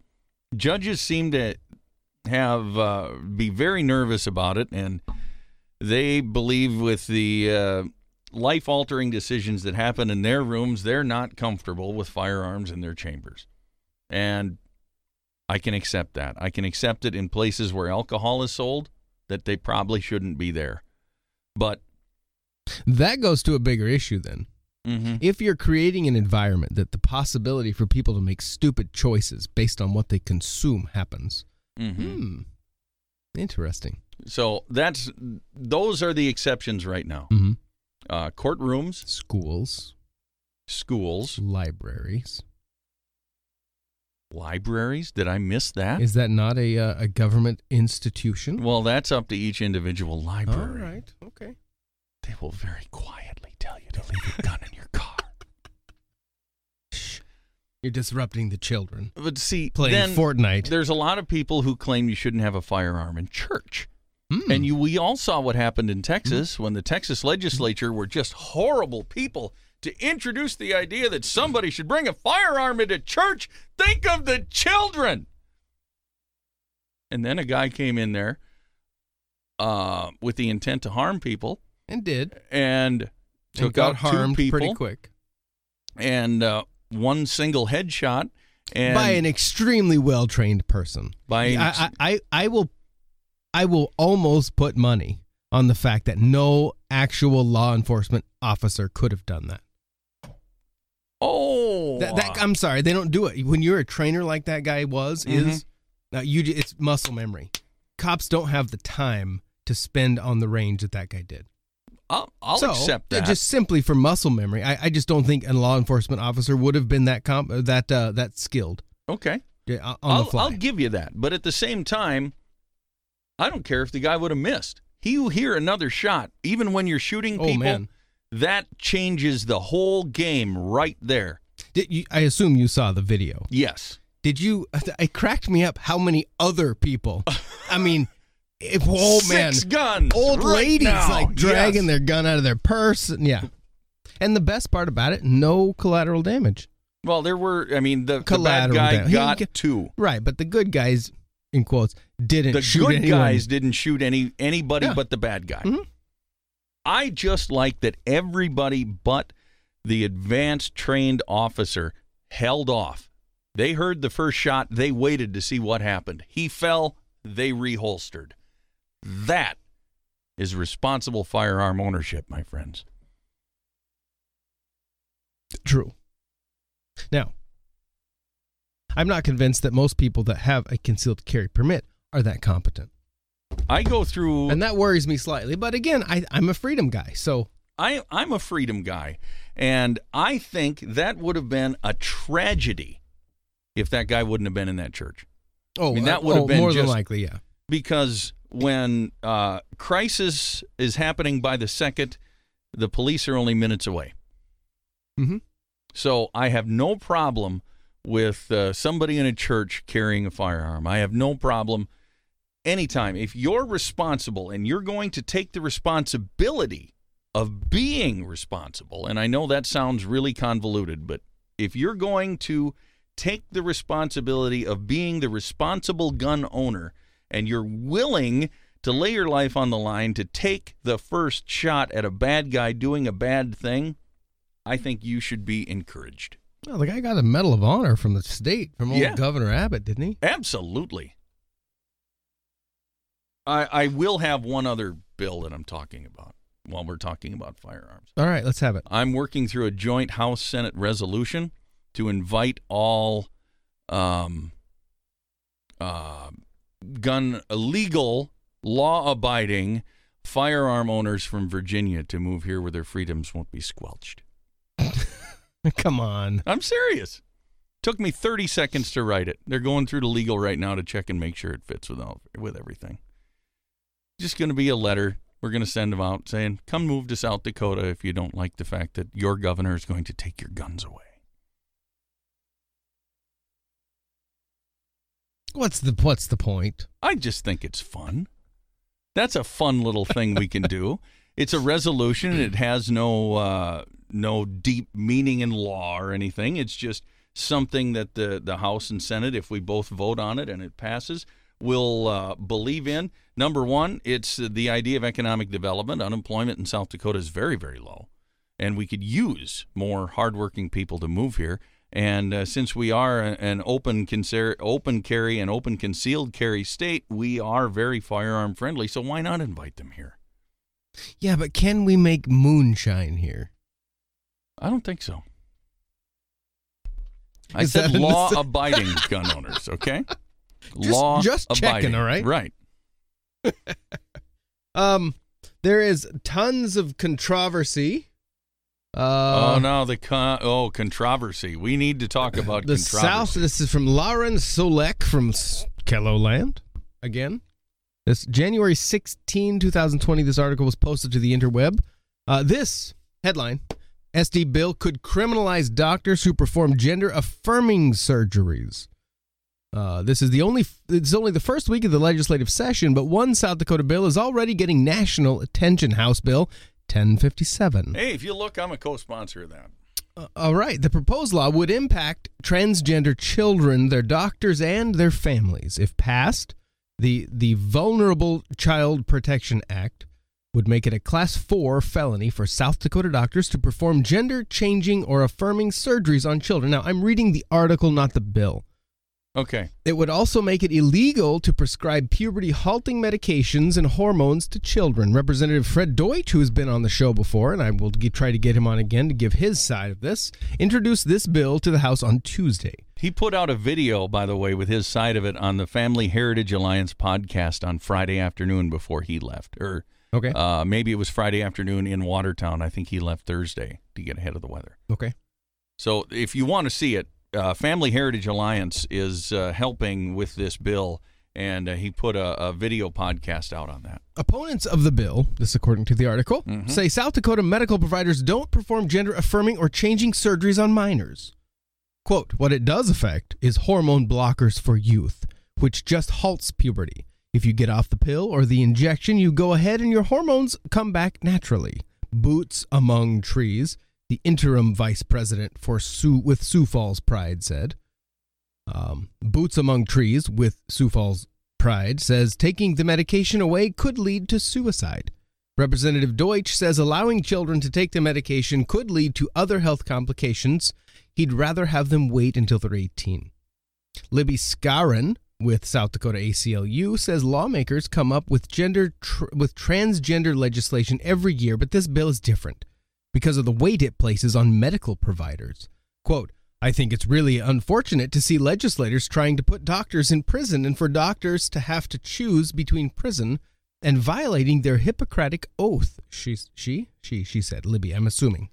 Judges seem to have uh, be very nervous about it, and they believe with the uh, life-altering decisions that happen in their rooms, they're not comfortable with firearms in their chambers, and I can accept that. I can accept it in places where alcohol is sold that they probably shouldn't be there, but That goes to a bigger issue then. Mhm. If you're creating an environment that the possibility for people to make stupid choices based on what they consume happens. Mhm. Hmm. Interesting. so that's those are the exceptions right now. Mm-hmm. Uh, courtrooms, Schools, schools, libraries. libraries. Did I miss that? Is that not a uh, a government institution? well, that's up to each individual library. right. Okay. They will very quietly tell you to leave your gun in your car. You're disrupting the children But see, playing then Fortnite. there's a lot of people who claim you shouldn't have a firearm in church. Hmm. And you, we all saw what happened in Texas when the Texas legislature were just horrible people to introduce the idea that somebody should bring a firearm into church. Think of the children. And then a guy came in there uh, with the intent to harm people and did and and took got out harmed two people pretty quick and uh, one single headshot. And by an extremely well trained person. by an ex- I, I, I, will, I will almost put money on the fact that no actual law enforcement officer could have done that. oh, That, that I'm sorry, they don't do it. When you're a trainer like that guy was, Mm-hmm. is now you, it's muscle memory. Cops don't have the time to spend on the range that that guy did. I'll, I'll so, accept uh, that. Just simply for muscle memory, I, I just don't think a law enforcement officer would have been that comp, uh, that uh, that skilled okay. on I'll, the fly. I'll give you that. But at the same time, I don't care if the guy would have missed. He will hear another shot, even when you're shooting Oh, people. man. That changes the whole game right there. Did you, I assume you saw the video. Yes. Did you? [laughs] It cracked me up how many other people. [laughs] I mean, if oh man, Six guns. old right ladies now. like dragging Yes. their gun out of their purse. And, yeah, and the best part about it, no collateral damage. Well, there were. I mean, the, the bad Collateral guy damage. He got get- two. Right, but the good guys, in quotes, didn't The shoot good anyone. guys didn't shoot any anybody Yeah. but the bad guy. Mhm. I just like that everybody but the advanced trained officer held off. They heard the first shot, they waited to see what happened. He fell, they reholstered. That is responsible firearm ownership, my friends. True. Now, I'm not convinced that most people that have a concealed carry permit are that competent. I go through And that worries me slightly. But again, I, I'm a freedom guy. So, I I'm a freedom guy, and I think that would have been a tragedy if that guy wouldn't have been in that church. oh, I mean, that uh, would have oh, been more than likely, yeah. because when uh, crisis is happening by the second, the police are only minutes away. Mm-hmm. So I have no problem with uh, somebody in a church carrying a firearm. I have no problem anytime. If you're responsible and you're going to take the responsibility of being responsible, and I know that sounds really convoluted, but if you're going to take the responsibility of being the responsible gun owner and you're willing to lay your life on the line to take the first shot at a bad guy doing a bad thing, I think you should be encouraged. Well, the guy got a Medal of Honor from the state, from old Yeah. Governor Abbott, didn't he? Absolutely. I I will have one other bill that I'm talking about while we're talking about firearms. All right, let's have it. I'm working through a joint House Senate resolution to invite all um, uh, gun illegal, law abiding firearm owners from Virginia to move here where their freedoms won't be squelched. [laughs] Come on. I'm serious. Took me 30 seconds to write it. They're going through the legal right now to check and make sure it fits with all, with everything. Just going to be a letter. We're going to send them out saying, "Come move to South Dakota if you don't like the fact that your governor is going to take your guns away." What's the what's the point? I just think it's fun. That's a fun little thing we can do. [laughs] It's a resolution. It has no uh, no deep meaning in law or anything. It's just something that the the House and Senate, if we both vote on it and it passes, will uh, believe in. Number one, it's the idea of economic development. Unemployment in South Dakota is very very low, and we could use more hardworking people to move here. And uh, since we are an open concer- open carry and open concealed carry state, we are very firearm friendly. So why not invite them here? Yeah, but can we make moonshine here? I don't think so. I Is said in the law-abiding [laughs] gun owners, okay? Just- law just checking, abiding. all right? Right. [laughs] Um, there is tons of controversy. Uh, oh no, the con- oh controversy. We need to talk about the controversy. South. This is from Lauren Soulek from KELOLAND. Again, this January 16, 2020. This article was posted to the interweb. Uh, this headline: SD bill could criminalize doctors who perform gender affirming surgeries. Uh, this is the only. It's only the first week of the legislative session, but one South Dakota bill is already getting national attention. House Bill 1057. Hey, if you look, I'm a co-sponsor of that. Uh, all right. The proposed law would impact transgender children, their doctors, and their families. If passed, the the Vulnerable Child Protection Act would make it a class 4 felony for South Dakota doctors to perform gender changing or affirming surgeries on children. Now, I'm reading the article, not the bill. Okay. It would also make it illegal to prescribe puberty halting medications and hormones to children. Representative Fred Deutsch, who has been on the show before, and I will get, try to get him on again to give his side of this, introduced this bill to the House on Tuesday. He put out a video, by the way, with his side of it on the Family Heritage Alliance podcast on Friday afternoon before he left, or Okay. uh, maybe it was Friday afternoon in Watertown. I think he left Thursday to get ahead of the weather. okay. So if you want to see it, uh, Family Heritage Alliance is uh, helping with this bill, and uh, he put a, a video podcast out on that. Opponents of the bill, this according to the article, say South Dakota medical providers don't perform gender affirming or changing surgeries on minors. Quote, what it does affect is hormone blockers for youth, which just halts puberty. If you get off the pill or the injection, you go ahead and your hormones come back naturally. Boots among trees, the interim vice president for Sioux with Sioux Falls Pride said. Um, Boots Among Trees with Sioux Falls Pride says taking the medication away could lead to suicide. Representative Deutsch says allowing children to take the medication could lead to other health complications. He'd rather have them wait until they're 18. Libby Skarin with South Dakota ACLU says lawmakers come up with gender tr- with transgender legislation every year, but this bill is different because of the weight it places on medical providers. Quote, I think it's really unfortunate to see legislators trying to put doctors in prison and for doctors to have to choose between prison and violating their Hippocratic oath. She, she, she, she said, Libby, I'm assuming.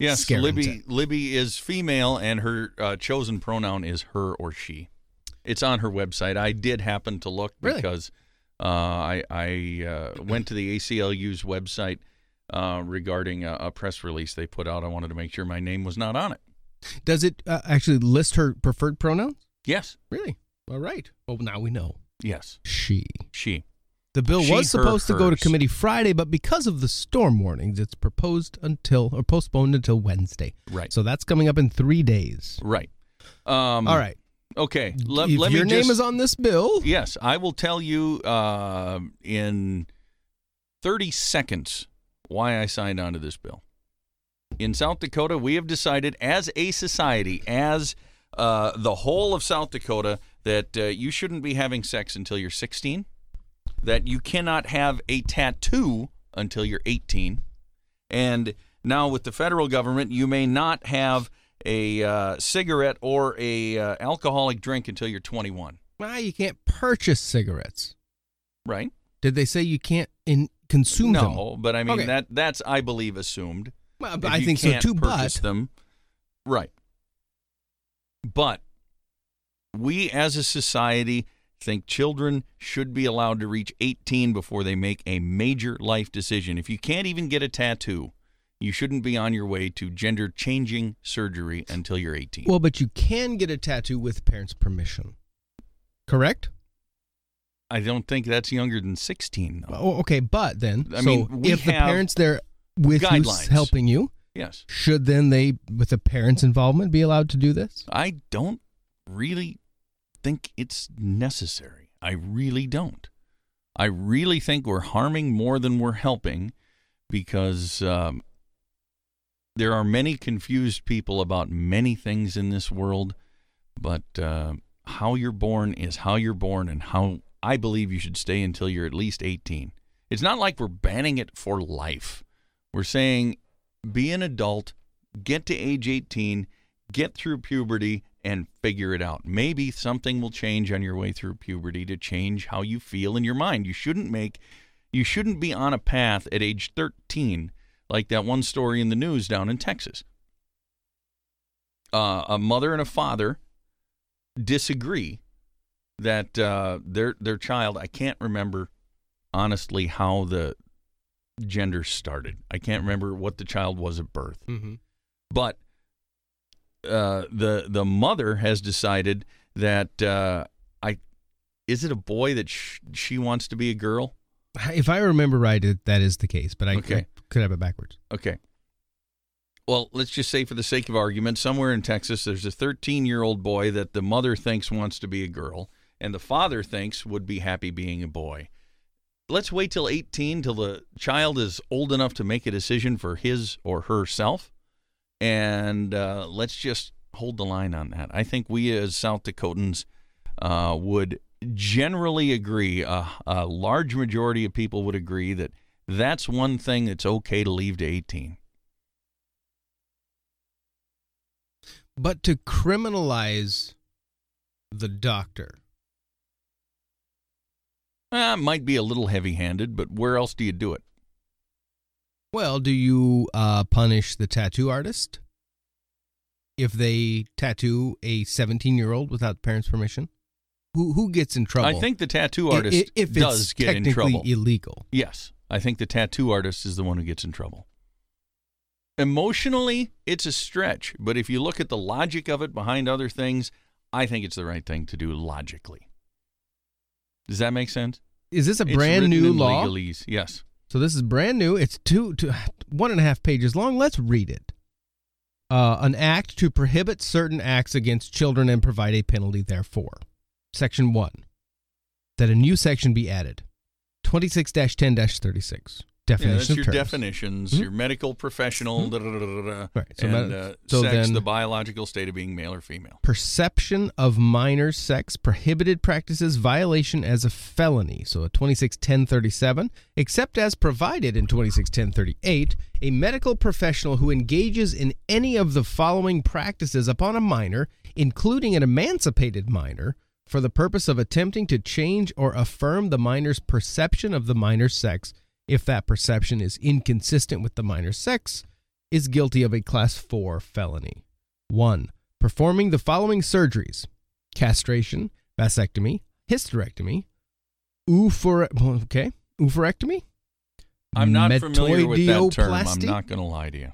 Yes, Skarin Libby. to- Libby is female, and her uh, chosen pronoun is her or she. It's on her website. I did happen to look Really? because uh, I I uh, went to the ACLU's website uh, regarding a, a press release they put out. I wanted to make sure my name was not on it. Does it uh, actually list her preferred pronouns? Yes. Really? All right. Well, now we know. Yes. She. She. The bill She, was her, supposed to go to committee Friday, but because of the storm warnings, it's proposed until or postponed until Wednesday. Right. So that's coming up in three days. Right. Um, All right. Okay. Let, if let your me name just, is on this bill, Yes, I will tell you uh, in 30 seconds why I signed on to this bill. In South Dakota, we have decided as a society, as uh, the whole of South Dakota, that uh, you shouldn't be having sex until you're 16, that you cannot have a tattoo until you're 18, and now with the federal government, you may not have a uh, cigarette or a uh, alcoholic drink until you're 21. ah, you can't purchase cigarettes. Right? Did they say you can't in, consume them? no, but I mean Okay. that that's I believe assumed. Well, but I think so too. But them, right? But we as a society think children should be allowed to reach 18 before they make a major life decision. If you can't even get a tattoo, you shouldn't be on your way to gender changing surgery until you're 18. well, but you can get a tattoo with parents' permission. Correct? I don't think that's younger than 16 though. Oh, okay, but then, I so mean, if the parents there with you, guidelines. helping you, Yes. should then they, with the parents' involvement, be allowed to do this? I don't really think it's necessary. I really don't. I really think we're harming more than we're helping because um, there are many confused people about many things in this world, but uh, how you're born is how you're born, and how I believe you should stay until you're at least 18. It's not like we're banning it for life. We're saying be an adult, get to age 18, get through puberty, and figure it out. Maybe something will change on your way through puberty to change how you feel in your mind. You shouldn't make, you shouldn't be on a path at age 13 like that one story in the news down in Texas. Uh, a mother and a father disagree that uh, their their child. I can't remember honestly how the gender started. I can't remember what the child was at birth Mm-hmm. but uh, the the mother has decided that uh, I is it a boy that sh- she wants to be a girl? If I remember right, it, that is the case, but I, Okay. I could have it backwards. Okay. Well, let's just say for the sake of argument, somewhere in Texas, there's a 13 year old boy that the mother thinks wants to be a girl, and the father thinks would be happy being a boy. Let's wait till 18 till the child is old enough to make a decision for his or herself, and uh, let's just hold the line on that. I think we as South Dakotans uh, would generally agree, uh, a large majority of people would agree that that's one thing that's okay to leave to 18. But to criminalize the doctor, Uh, might be a little heavy handed, but where else do you do it? well, do you uh, punish the tattoo artist if they tattoo a 17 year old without the parents' permission? Who who gets in trouble? I think the tattoo artist i- if does get in technically trouble. illegal. yes, I think the tattoo artist is the one who gets in trouble. Emotionally, it's a stretch, but if you look at the logic of it behind other things, I think it's the right thing to do logically. Does that make sense? Is this a it's brand new law? Legalese. Yes. So this is brand new. It's two, two, one and a half pages long. Let's read it. Uh, an act to prohibit certain acts against children and provide a penalty therefor. Section 1. That a new section be added. 26 10 36 definition. Yeah, that's your terms. definitions. Mm-hmm. Your medical professional. Mm-hmm. Da, da, da, right. So, and, uh, so sex, then, the biological state of being male or female. Perception of minor sex prohibited practices violation as a felony. So a 261037, except as provided in 261038, a medical professional who engages in any of the following practices upon a minor, including an emancipated minor for the purpose of attempting to change or affirm the minor's perception of the minor's sex if that perception is inconsistent with the minor's sex, is guilty of a class 4 felony. 1. Performing the following surgeries castration, vasectomy, hysterectomy, oophore, okay, oophorectomy, I'm not familiar with that term. I'm not going to lie to you.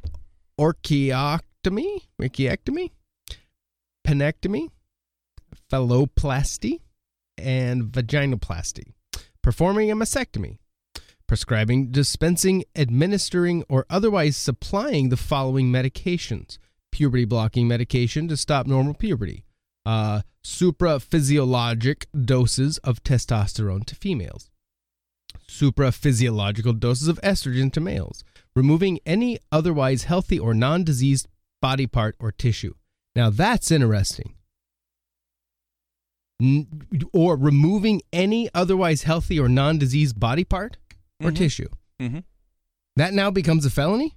orchiectomy, orchiectomy, penectomy, phalloplasty, and vaginoplasty, performing a mastectomy, prescribing, dispensing, administering, or otherwise supplying the following medications. Puberty blocking medication to stop normal puberty, uh, supraphysiologic doses of testosterone to females, supraphysiological doses of estrogen to males, removing any otherwise healthy or non diseased body part or tissue. Now that's interesting. N- or removing any otherwise healthy or non diseased body part or Mhm. tissue. Mhm. That now becomes a felony?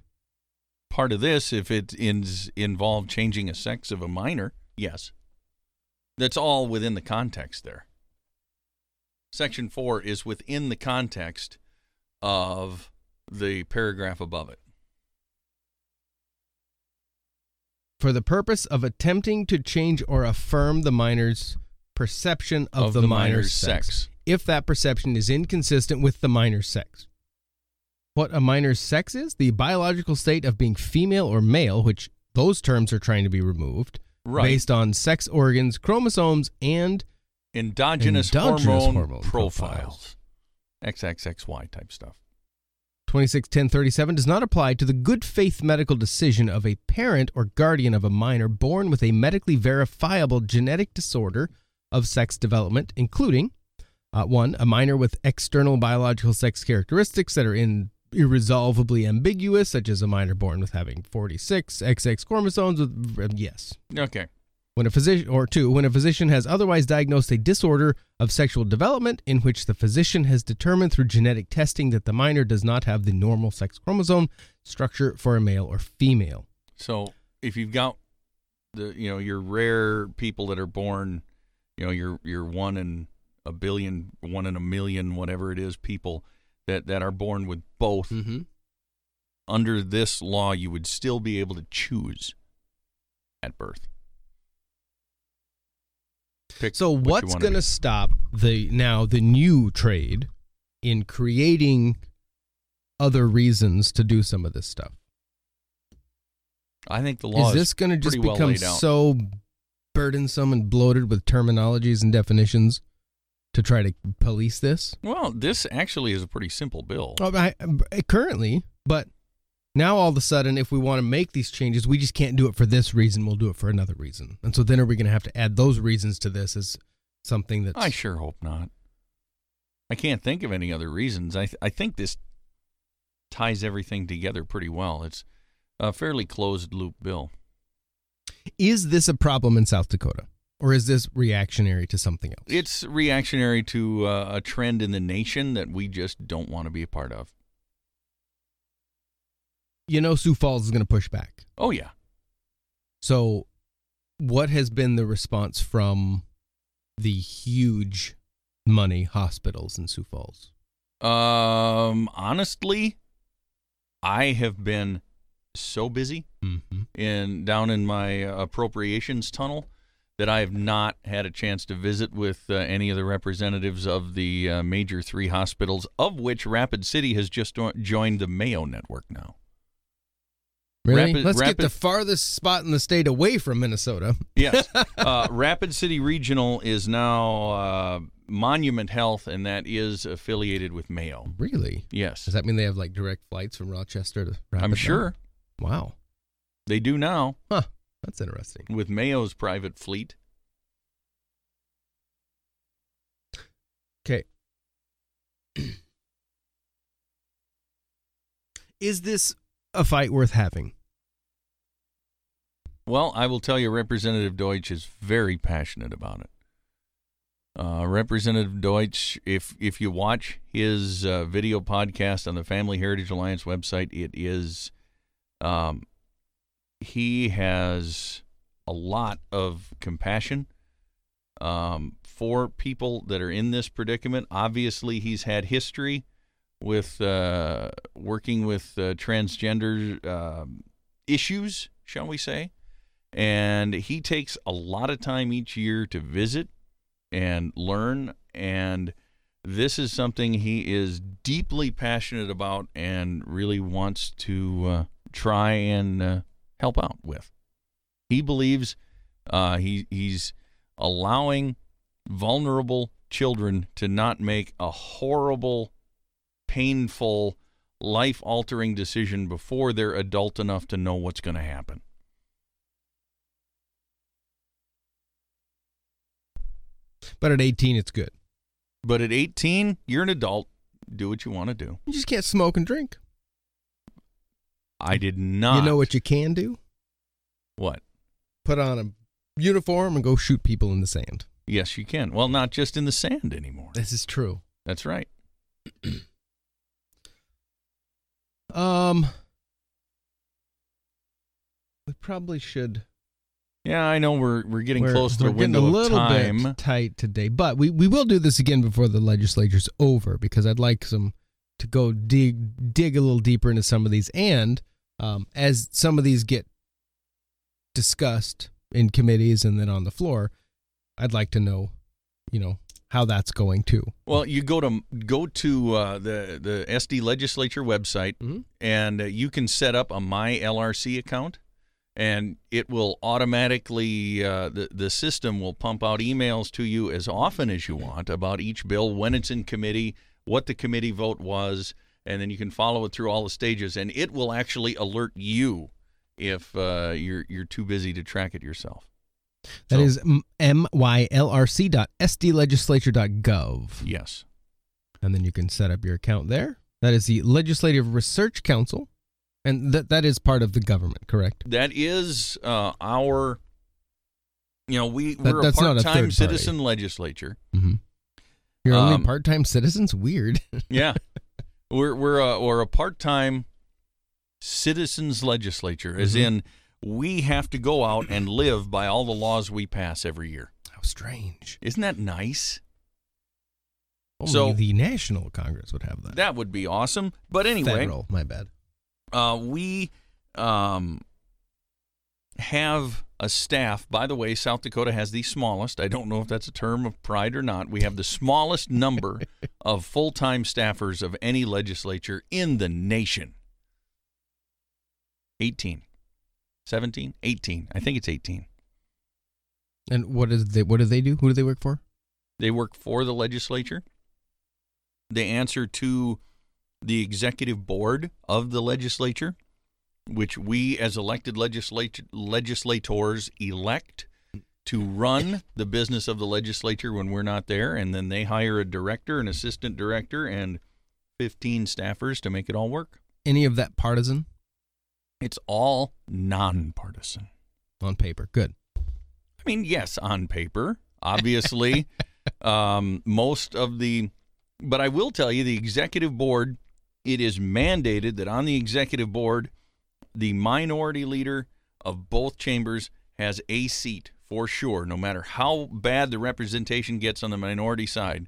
Part of this, if it is involved changing a sex of a minor, yes. That's all within the context there. Section 4 is within the context of the paragraph above it. For the purpose of attempting to change or affirm the minor's perception of, the, minor's, sex, if that perception is inconsistent with the minor's sex. What a minor's sex is? The biological state of being female or male, which those terms are trying to be removed, Right. based on sex organs, chromosomes, and Endogenous, Endogenous hormone, hormone profiles. XXXY type stuff. 261037 does not apply to the good faith medical decision of a parent or guardian of a minor born with a medically verifiable genetic disorder of sex development, including uh, one, a minor with external biological sex characteristics that are in irresolvably ambiguous, such as a minor born with having 46 XX chromosomes. With, uh, yes, Okay. when a physician or two when a physician has otherwise diagnosed a disorder of sexual development in which the physician has determined through genetic testing that the minor does not have the normal sex chromosome structure for a male or female So if you've got the you know your rare people that are born, you know your your one in a billion, one in a million, whatever it is, people that that are born with both. mm-hmm. Under this law, you would still be able to choose at birth. Pick so what what's going to stop the now the new trade in creating other reasons to do some of this stuff I think the law is this going to just well become so burdensome and bloated with terminologies and definitions to try to police this well. This actually is a pretty simple bill. Oh, I, I- currently, but now all of a sudden, if we want to make these changes, we just can't do it for this reason. We'll do it for another reason, and so then are we going to have to add those reasons to this as something that's I sure hope not. I can't think of any other reasons. I th- I think this ties everything together pretty well. It's a fairly closed loop bill. is this a problem in South Dakota, or is this reactionary to something else? It's reactionary to uh, a trend in the nation that we just don't want to be a part of. you know, Sioux Falls is going to push back. Oh yeah. So, what has been the response from the huge money hospitals in Sioux Falls? Um honestly, I have been so busy Mm-hmm. in down in my appropriations tunnel that I have not had a chance to visit with uh, any of the representatives of the uh, major three hospitals, of which Rapid City has just joined the Mayo network now. Really? Rapid- Let's get the farthest spot in the state away from Minnesota. Yes, [laughs] uh, Rapid City Regional is now uh, Monument Health, and that is affiliated with Mayo. Really? Yes, Does that mean they have like direct flights from Rochester to Rapid? I'm now? sure Wow, they do now huh? That's interesting. with Mayo's private fleet. Okay. [clears throat] Is this a fight worth having? Well, I will tell you, Representative Deutsch is very passionate about it. Uh, Representative Deutsch, if if you watch his uh, video podcast on the Family Heritage Alliance website, it is, um, he has a lot of compassion um, for people that are in this predicament. Obviously, he's had history with uh, working with uh, transgender um issues, shall we say and he takes a lot of time each year to visit and learn and this is something he is deeply passionate about and really wants to uh, try and uh, help out with he believes Uh, he he's allowing vulnerable children to not make a horrible, painful, life altering decision before they're adult enough to know what's going to happen. But at 18, it's good. But at 18, you're an adult. Do what you want to do. You just can't smoke and drink. I did not. You know what you can do? What? Put on a uniform and go shoot people in the sand. Yes, you can. Well, not just in the sand anymore. This is true. That's right. [clears throat] Um, we probably should. Yeah, I know we're we're getting we're, close to the window a little of time. bit tight today, but we we will do this again before the legislature's over because I'd like some to go dig dig a little deeper into some of these, and um, as some of these get discussed in committees and then on the floor, I'd like to know, you know, how that's going too. Well, you go to go to uh, the the SD legislature website, Mhm. and uh, you can set up a My LRC account, and it will automatically uh, the the system will pump out emails to you as often as you want about each bill when it's in committee, what the committee vote was, and then you can follow it through all the stages, and it will actually alert you if uh, you're you're too busy to track it yourself. That So- is mylrc.sdlegislature.gov. Yes. and then you can set up your account there. That is the Legislative Research Council, and that that is part of the government, correct? That is uh, our, you know, we That- we're a that's not a third part-time party. citizen legislature. Mm-hmm. You're only Um, part-time citizens. Weird. [laughs] Yeah, we're we're a, we're a part-time citizens legislature, as Mhm. in we have to go out and live by all the laws we pass every year. How strange. Isn't that nice? Only So- the National Congress would have that. That would be awesome. But anyway, Federal, my bad. uh, we um, have a staff. By the way, South Dakota has the smallest. I don't know if that's a term of pride or not. We have the smallest number [laughs] of full time staffers of any legislature in the nation 18, 17, 18. I think it's 18. And what is they? What do they do? Who do they work for? They work for the legislature. They answer to the executive board of the legislature, which we as elected legislature, legislators elect to run the business of the legislature when we're not there. And then they hire a director, an assistant director, and 15 staffers to make it all work. Any of that partisan It's all nonpartisan. on paper? Good. I mean, yes, on paper, obviously, [laughs] um, most of the, but I will tell you, the executive board, it is mandated that on the executive board, the minority leader of both chambers has a seat for sure, no matter how bad the representation gets on the minority side.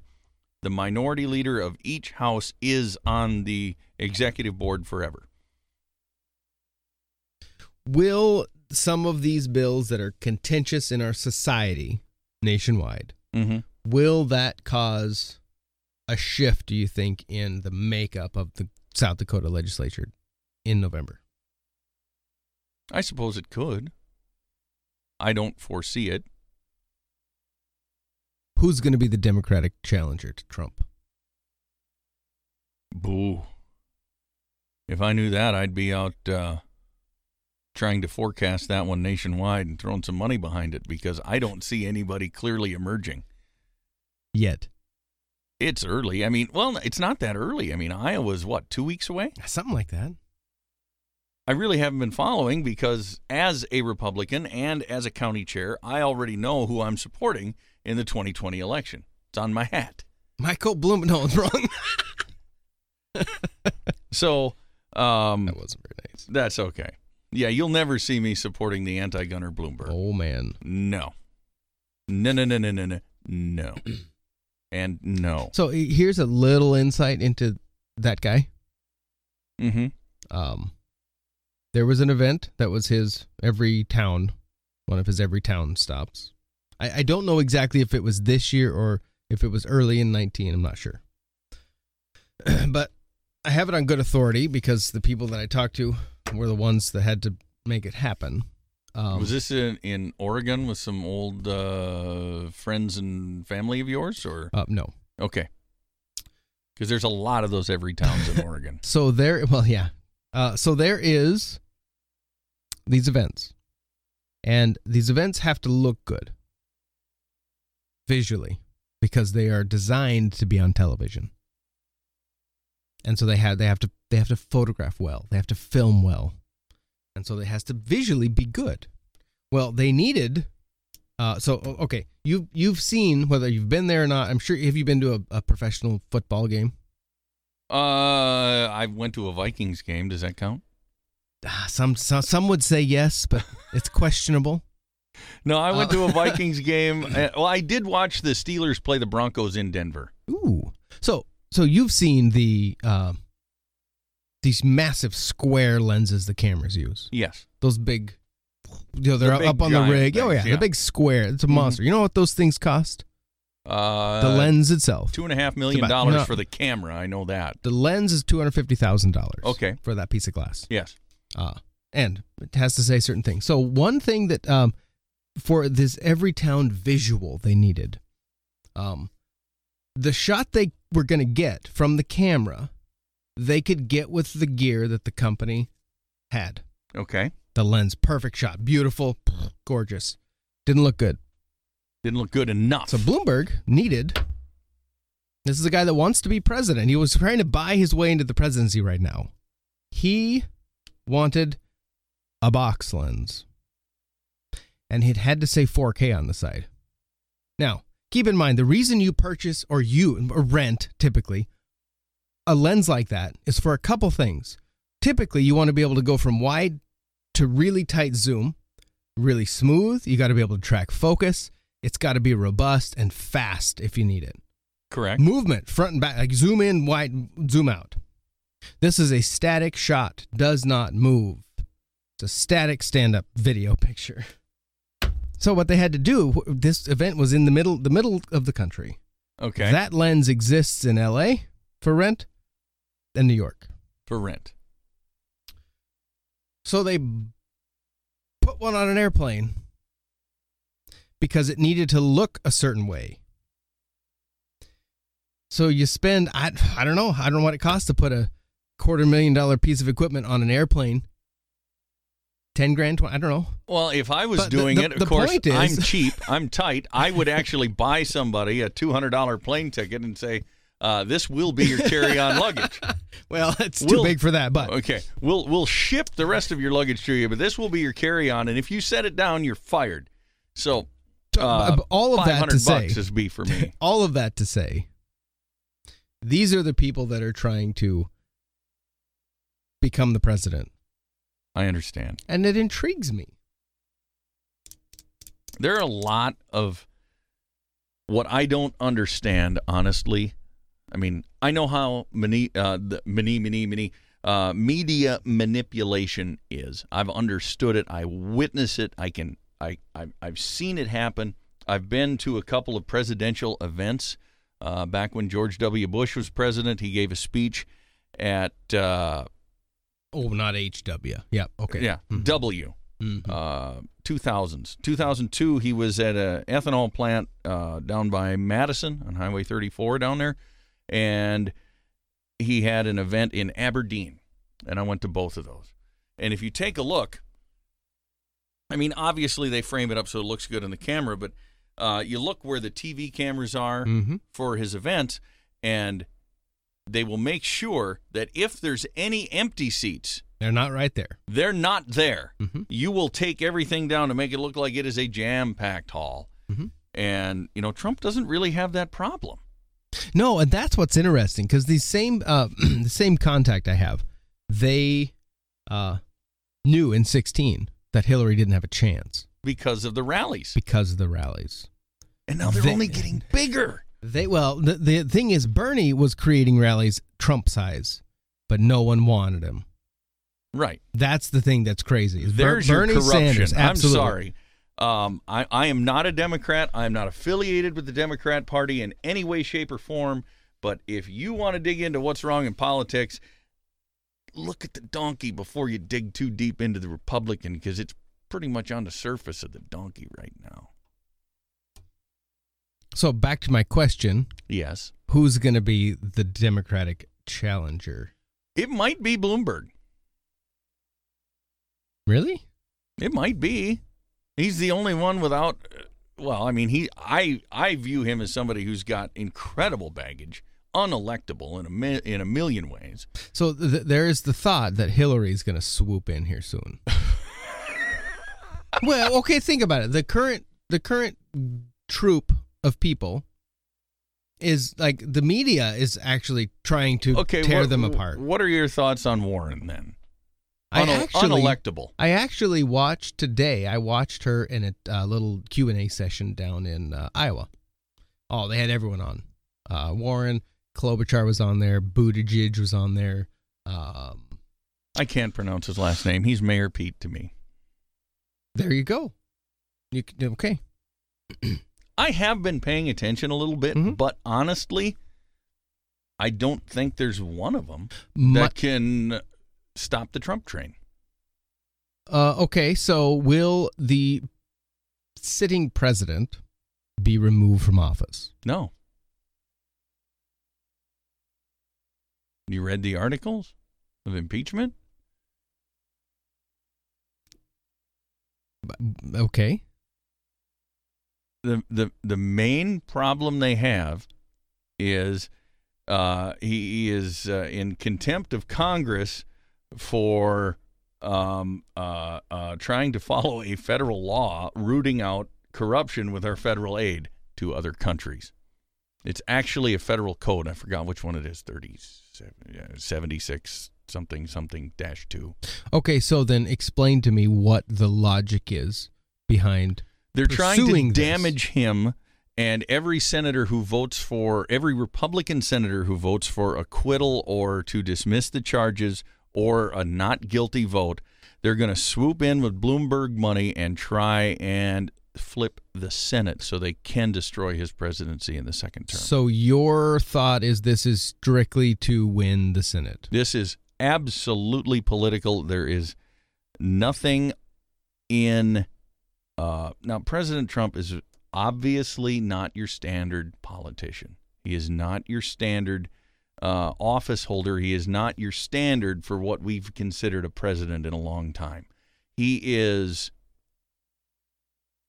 The minority leader of each house is on the executive board forever. Will some of these bills that are contentious in our society nationwide Mm-hmm. will that cause a shift? Do you think in the makeup of the South Dakota legislature in November? I suppose it could. I don't foresee it. Who's going to be the Democratic challenger to Trump? Boo. If I knew that, I'd be out uh, trying to forecast that one nationwide and throwing some money behind it because I don't see anybody clearly emerging. Yet, It's early. I mean, well, it's not that early. I mean, Iowa's what, two weeks away? something like that. I really haven't been following because as a Republican and as a county chair, I already know who I'm supporting in the 2020 election. It's on my hat. Michael. No, it's wrong. [laughs] So, um, that wasn't very nice. That's okay. Yeah, you'll never see me supporting the anti-gunner Bloomberg. Oh man, No. No, no, no, no, no, no, no. [clears throat] and no. So here's a little insight into that guy. Mm-hmm. Um, there was an event that was his every town, one of his every town stops. I, I don't know exactly if it was this year or if it was early in 19. I'm not sure. [clears throat] but I have it on good authority because the people that I talked to were the ones that had to make it happen. Um, was this in, in Oregon with some old uh, friends and family of yours, or uh, no. okay? Because there's a lot of those every towns in [laughs] Oregon. So there, well, yeah. Uh, so there is these events, and these events have to look good visually because they are designed to be on television, and so they have they have to they have to photograph well, they have to film well, and so it has to visually be good. Well, they needed. Uh, so okay, you you've seen whether you've been there or not. I'm sure. Have you been to a, a professional football game? Uh, I went to a Vikings game. Does that count? Ah, Some, some some would say yes, but it's questionable. No, I went Uh, to a [laughs] Vikings game. Uh, well, I did watch the Steelers play the Broncos in Denver. Ooh, so so you've seen the uh, these massive square lenses the cameras use. Yes. Those big, you know, they're The up on the rig. oh yeah, yeah. the big square. It's a Mhm. monster. You know what those things cost? Uh, the lens itself. Two and a half million about- dollars no. for the camera. I know that. The lens is two hundred fifty thousand dollars. Okay. for that piece of glass. Yes. Uh, and it has to say certain things. So one thing that um, for this every town visual they needed, um, the shot they were going to get from the camera, they could get with the gear that the company had. Okay. The lens, perfect shot, beautiful, gorgeous. Didn't look good. Didn't look good enough. So Bloomberg needed. This is a guy that wants to be president. He was trying to buy his way into the presidency right now. He wanted a box lens. And it had to say 4K on the side. Now, keep in mind the reason you purchase or you or rent typically a lens like that is for a couple things. Typically, you want to be able to go from wide to really tight zoom, really smooth. You got to be able to track focus. It's got to be robust and fast if you need it. Correct. Movement, front and back, like zoom in, wide, zoom out. This is a static shot, does not move. It's a static stand up video picture. So what they had to do, this event was in the middle the middle of the country. Okay. That lens exists in LA for rent and New York. for rent. So they put one on an airplane because it needed to look a certain way. So you spend I I don't know, I don't know what it costs to put a quarter million dollar piece of equipment on an airplane. 10 grand, 20, I don't know. Well, if I was But doing the- it, of the course, is- I'm [laughs] cheap. I'm tight. I would actually buy somebody a two hundred dollar plane ticket and say, uh, "This will be your carry-on [laughs] luggage." Well, it's too We'll- big for that, but Okay, we'll we'll ship the rest of your luggage to you, but this will be your carry-on, and if you set it down, you're fired. So, uh, all of that to say bucks is be for me. [laughs] all of that to say these are the people that are trying to become the president. I understand. And it intrigues me. There are a lot of what I don't understand, honestly. I mean, I know how many, uh, the many, many, many uh, media manipulation is. I've understood it. I witness it. I can. I, I I've seen it happen. I've been to a couple of presidential events. Uh, back when George W. Bush was president, he gave a speech at uh, Oh, not HW. Yeah. Okay. yeah Mhm. W Mhm. uh, 2000s. 2002, he was at a ethanol plant uh, down by Madison on Highway 34 down there, and he had an event in Aberdeen, and I went to both of those. And if you take a look, I mean, obviously they frame it up so it looks good on the camera, but uh, you look where the TV cameras are Mhm. for his event, and they will make sure that if there's any empty seats, They're not right there. they're not there. Mhm. You will take everything down to make it look like it is a jam-packed hall. Mhm. And you know, Trump doesn't really have that problem. No, and that's what's interesting because these same uh, [clears throat] the same contact I have, they uh, knew in 16 that Hillary didn't have a chance because of the rallies. because of the rallies. And now they're They- only getting bigger. They well, the, the thing is, Bernie was creating rallies Trump size, but no one wanted him. Right. That's the thing that's crazy. is Ber- There's Bernie your corruption. Sanders, I'm sorry. Um, I, I am not a Democrat. I am not affiliated with the Democrat Party in any way, shape, or form. But if you want to dig into what's wrong in politics, look at the donkey before you dig too deep into the Republican because it's pretty much on the surface of the donkey right now. So back to my question: Yes, Who's going to be the Democratic challenger? it might be Bloomberg. Really? It might be. He's the only one without. Well, I mean, he. I I view him as somebody who's got incredible baggage, unelectable in a mi- in a million ways. So th- there is the thought that Hillary's going to swoop in here soon. [laughs] well, okay, think about it. The current the current troop of people is like the media is actually trying to Okay, tear what, them apart. What are your thoughts on Warren then? I actually unelectable. I actually watched today. I watched her in a uh, little Q and A session down in uh, Iowa. Oh, they had everyone on. Uh, Warren Klobuchar was on there. Buttigieg was on there. Um, I can't pronounce his last name. He's Mayor Pete to me. there you go. You okay? [clears throat] I have been paying attention a little bit, Mhm. but honestly, I don't think there's one of them My- that can stop the Trump train. uh, okay, so will the sitting president be removed from office? No. You read the articles of impeachment? Okay. The the the main problem they have is uh, he is uh, in contempt of Congress for um, uh, uh, trying to follow a federal law rooting out corruption with our federal aid to other countries. It's actually a federal code. I forgot which one it is. 37, 76 something something dash two. Okay, so then explain to me what the logic is behind They're trying to this. damage him and every senator who votes for every Republican senator who votes for acquittal or to dismiss the charges or a not guilty vote, they're going to swoop in with Bloomberg money and try and flip the Senate so they can destroy his presidency in the second term. So your thought is this is strictly to win the Senate. This is absolutely political. There is nothing in. Uh, now, President Trump is obviously not your standard politician. He is not your standard uh, office holder. He is not your standard for what we've considered a president in a long time. He is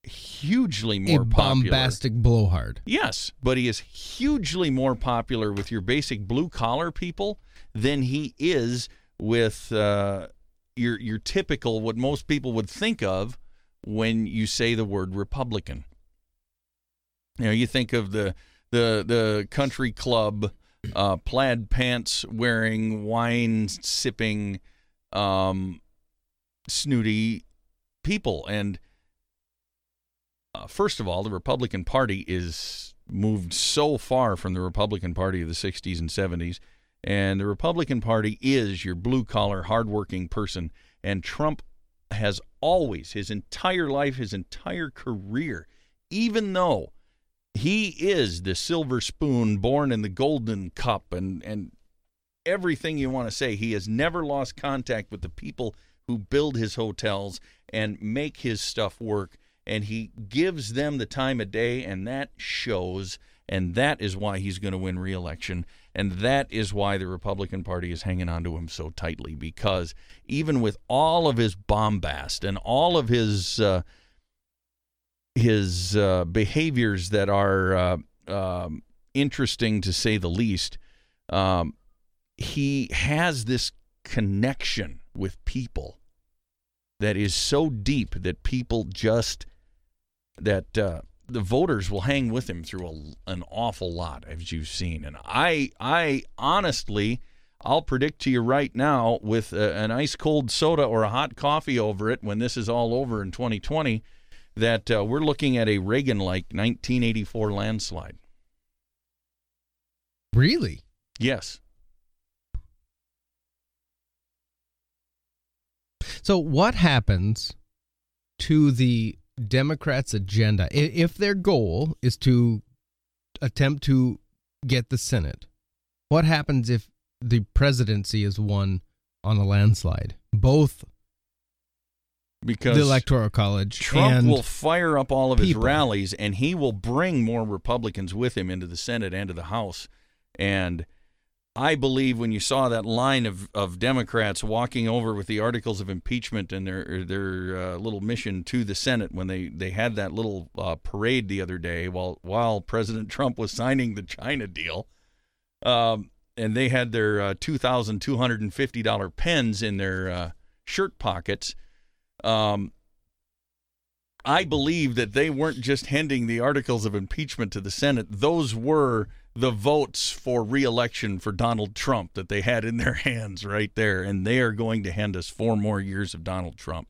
hugely more a popular. bombastic blowhard. Yes, but he is hugely more popular with your basic blue collar people than he is with uh, your your typical what most people would think of when you say the word Republican. You know, you think of the the the country club, uh, plaid pants wearing, wine sipping, um, snooty people, and uh, first of all, the Republican Party is moved so far from the Republican Party of the 60s and 70s. And the Republican Party is your blue collar, hardworking person. And Trump has always, his entire life, his entire career, even though he is the silver spoon born in the golden cup and, and everything you want to say, he has never lost contact with the people who build his hotels and make his stuff work and he gives them the time of day, and that shows. And that is why he's going to win re-election, and that is why the Republican Party is hanging on to him so tightly. Because even with all of his bombast and all of his uh, his uh, behaviors that are uh, um, interesting to say the least, um, he has this connection with people that is so deep that people just that uh, the voters will hang with him through a, an awful lot, as you've seen. And I, I honestly, I'll predict to you right now, with a, an ice cold soda or a hot coffee over it, when this is all over in 2020, that uh, we're looking at a Reagan-like 1984 landslide. Really? Yes. So what happens to the Democrats' agenda if their goal is to attempt to get the Senate? What happens if the presidency is won on a landslide? Both because the electoral college. Trump will fire up all of his rallies and he will bring more Republicans with him into the Senate and to the House. And I believe when you saw that line of, of Democrats walking over with the articles of impeachment and their their uh, little mission to the Senate when they, they had that little uh, parade the other day while while President Trump was signing the China deal, um, and they had their uh, two thousand two hundred and fifty dollar pens in their uh, shirt pockets. Um, I believe that they weren't just handing the articles of impeachment to the Senate; those were the votes for reelection for Donald Trump that they had in their [laughs] hands right there, and they are going to hand us four more years of Donald Trump.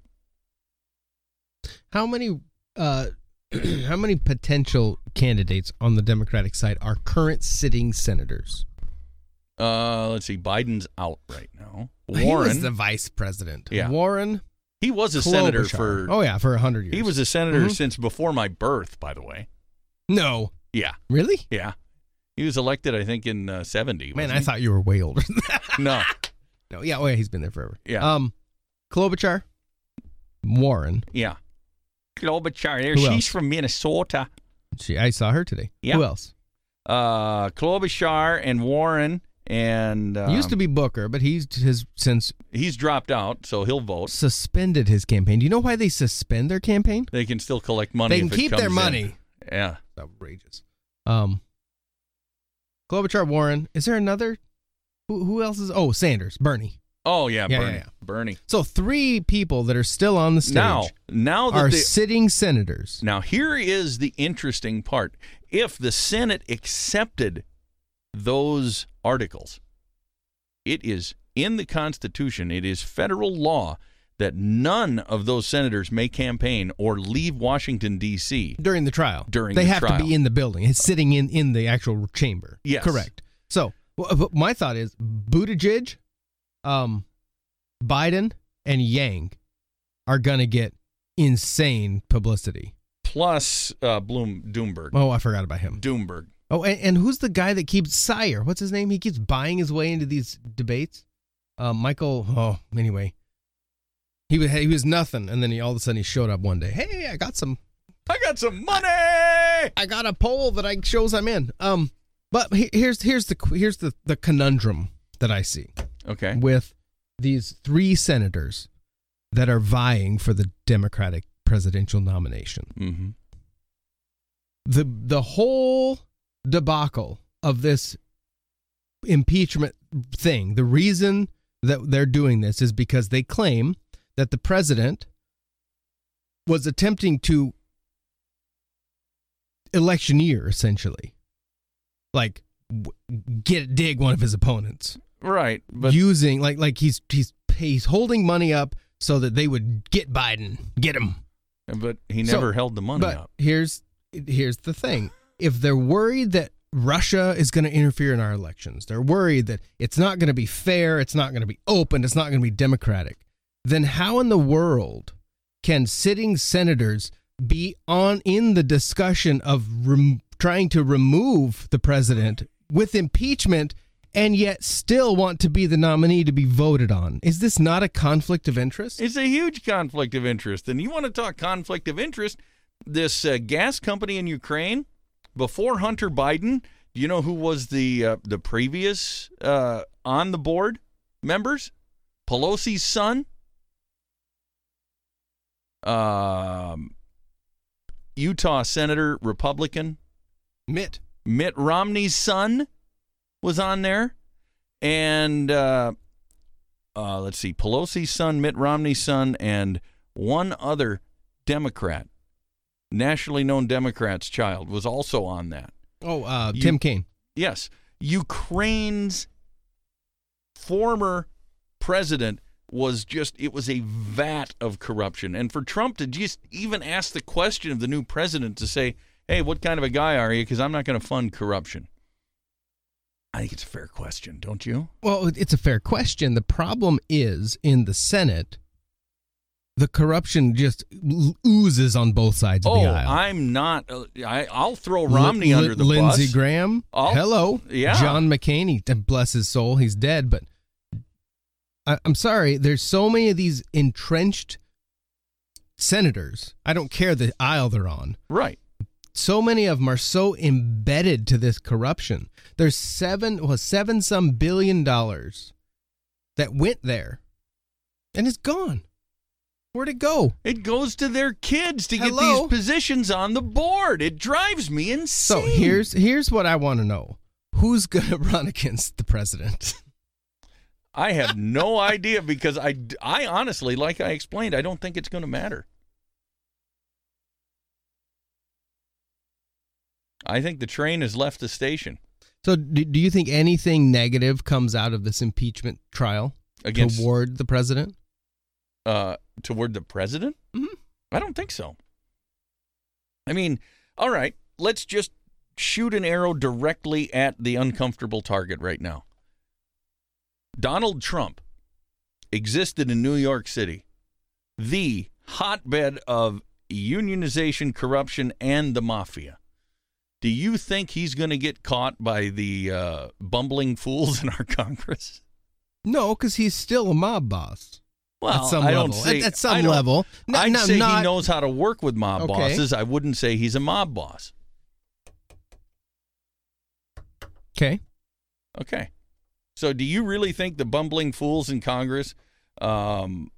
how many uh, [clears throat] how many potential candidates on the Democratic side are current sitting senators? Uh, let's see, Biden's out right now. [laughs] Warren is the vice president. Yeah. Warren, he was a senator for. oh yeah, for a hundred years. he was a senator Mhm. since before my birth, by the way. no, Yeah, really. yeah. He was elected, I think, in uh, seventy. Man, I he? thought you were way older. than that. no. [laughs] no, yeah, oh yeah, he's been there forever. Yeah. Um, Klobuchar, Warren. Yeah. Klobuchar, there. Who She's else? from Minnesota. She, I saw her today. Yeah. Who else? Uh, Klobuchar and Warren, and um, Used to be Booker, but he's has since he's dropped out, so he'll vote. suspended his campaign. Do you know why they suspend their campaign? They can still collect money. they can keep their comes in. money. Yeah. outrageous. Um, Klobuchar, Warren. Is there another? Who, who else is? Oh, Sanders, Bernie. Oh yeah, Yeah, Bernie. yeah, yeah. Bernie. So three people that are still on the stage Now, now that are the, sitting senators. now here is the interesting part. If the Senate accepted those articles, it is in the Constitution. It is federal law that none of those senators may campaign or leave Washington D.C. during the trial. During they the have to be in the building. It's sitting in in the actual chamber. Yes. correct. So, wh- my thought is Buttigieg, um, Biden, and Yang are gonna get insane publicity. plus uh, Bloom Doomberg. Oh, I forgot about him. Doomberg. Oh, and, and who's the guy that keeps Steyer? What's his name? He keeps buying his way into these debates. Uh, Michael. Oh, anyway, he was he was nothing, and then he all of a sudden he showed up one day. Hey, I got some. I got some money. I got a poll that I shows I'm in. Um, but he- here's here's the here's the the conundrum that I see Okay. with these three senators that are vying for the Democratic presidential nomination. Mm-hmm. the the whole debacle of this impeachment thing the reason that they're doing this is because they claim that the president was attempting to electioneer essentially like w- get dig one of his opponents Right, but using like like he's he's he's holding money up so that they would get Biden get him but he So, never held the money but up. here's here's the thing: if they're worried that Russia is going to interfere in our elections, they're worried that it's not going to be fair, it's not going to be open, it's not going to be democratic. Then how in the world can sitting senators be on in the discussion of rem- trying to remove the president with impeachment? And yet, still want to be the nominee to be voted on. Is this not a conflict of interest? It's a huge conflict of interest. And you want to talk conflict of interest? This uh, gas company in Ukraine, before Hunter Biden, do you know who was the uh, the previous uh, on the board members? Pelosi's son, um, Utah Senator Republican Mitt. Mitt Romney's son was on there, and uh, uh, let's see, Pelosi's son, Mitt Romney's son, and one other Democrat, nationally known Democrat's child, was also on that. Oh, uh, Tim Kaine. Yes, Ukraine's former president was just it was a vat of corruption and for Trump to just even ask the question of the new president to say hey what kind of a guy are you because I'm not going to fund corruption I think it's a fair question don't you Well, it's a fair question. The problem is in the Senate, the corruption just oozes on both sides of oh the aisle. I'm not uh, I I'll throw Romney Lin- under the Lindsey bus Graham. I'll- Hello. yeah. John McCain. He, bless his soul. He's dead. But I, I'm sorry. There's so many of these entrenched senators. I don't care the aisle they're on. Right. So many of them are so embedded to this corruption. There's seven, well, seven some billion dollars that went there, and it's gone. Where'd it go? It goes to their kids to Hello? get these positions on the board. It drives me insane. So here's here's what I want to know: Who's going [laughs] to run against the president? I have no idea because I, I honestly, like I explained, I don't think it's going to matter. I think the train has left the station So, do, do you think anything negative comes out of this impeachment trial against toward the president? uh, toward the president? Mhm. I don't think so. I mean, all right, let's just shoot an arrow directly at the uncomfortable target right now. Donald Trump existed in New York City, the hotbed of unionization, corruption, and the mafia. Do you think he's going to get caught by the uh, bumbling fools [laughs] in our Congress? No, because he's still a mob boss Well, at some I level. don't say, at, at some level, N- I'd no, say not, he knows how to work with mob Okay. bosses. I wouldn't say he's a mob boss. Okay, Okay. So do you really think the bumbling fools in Congress um,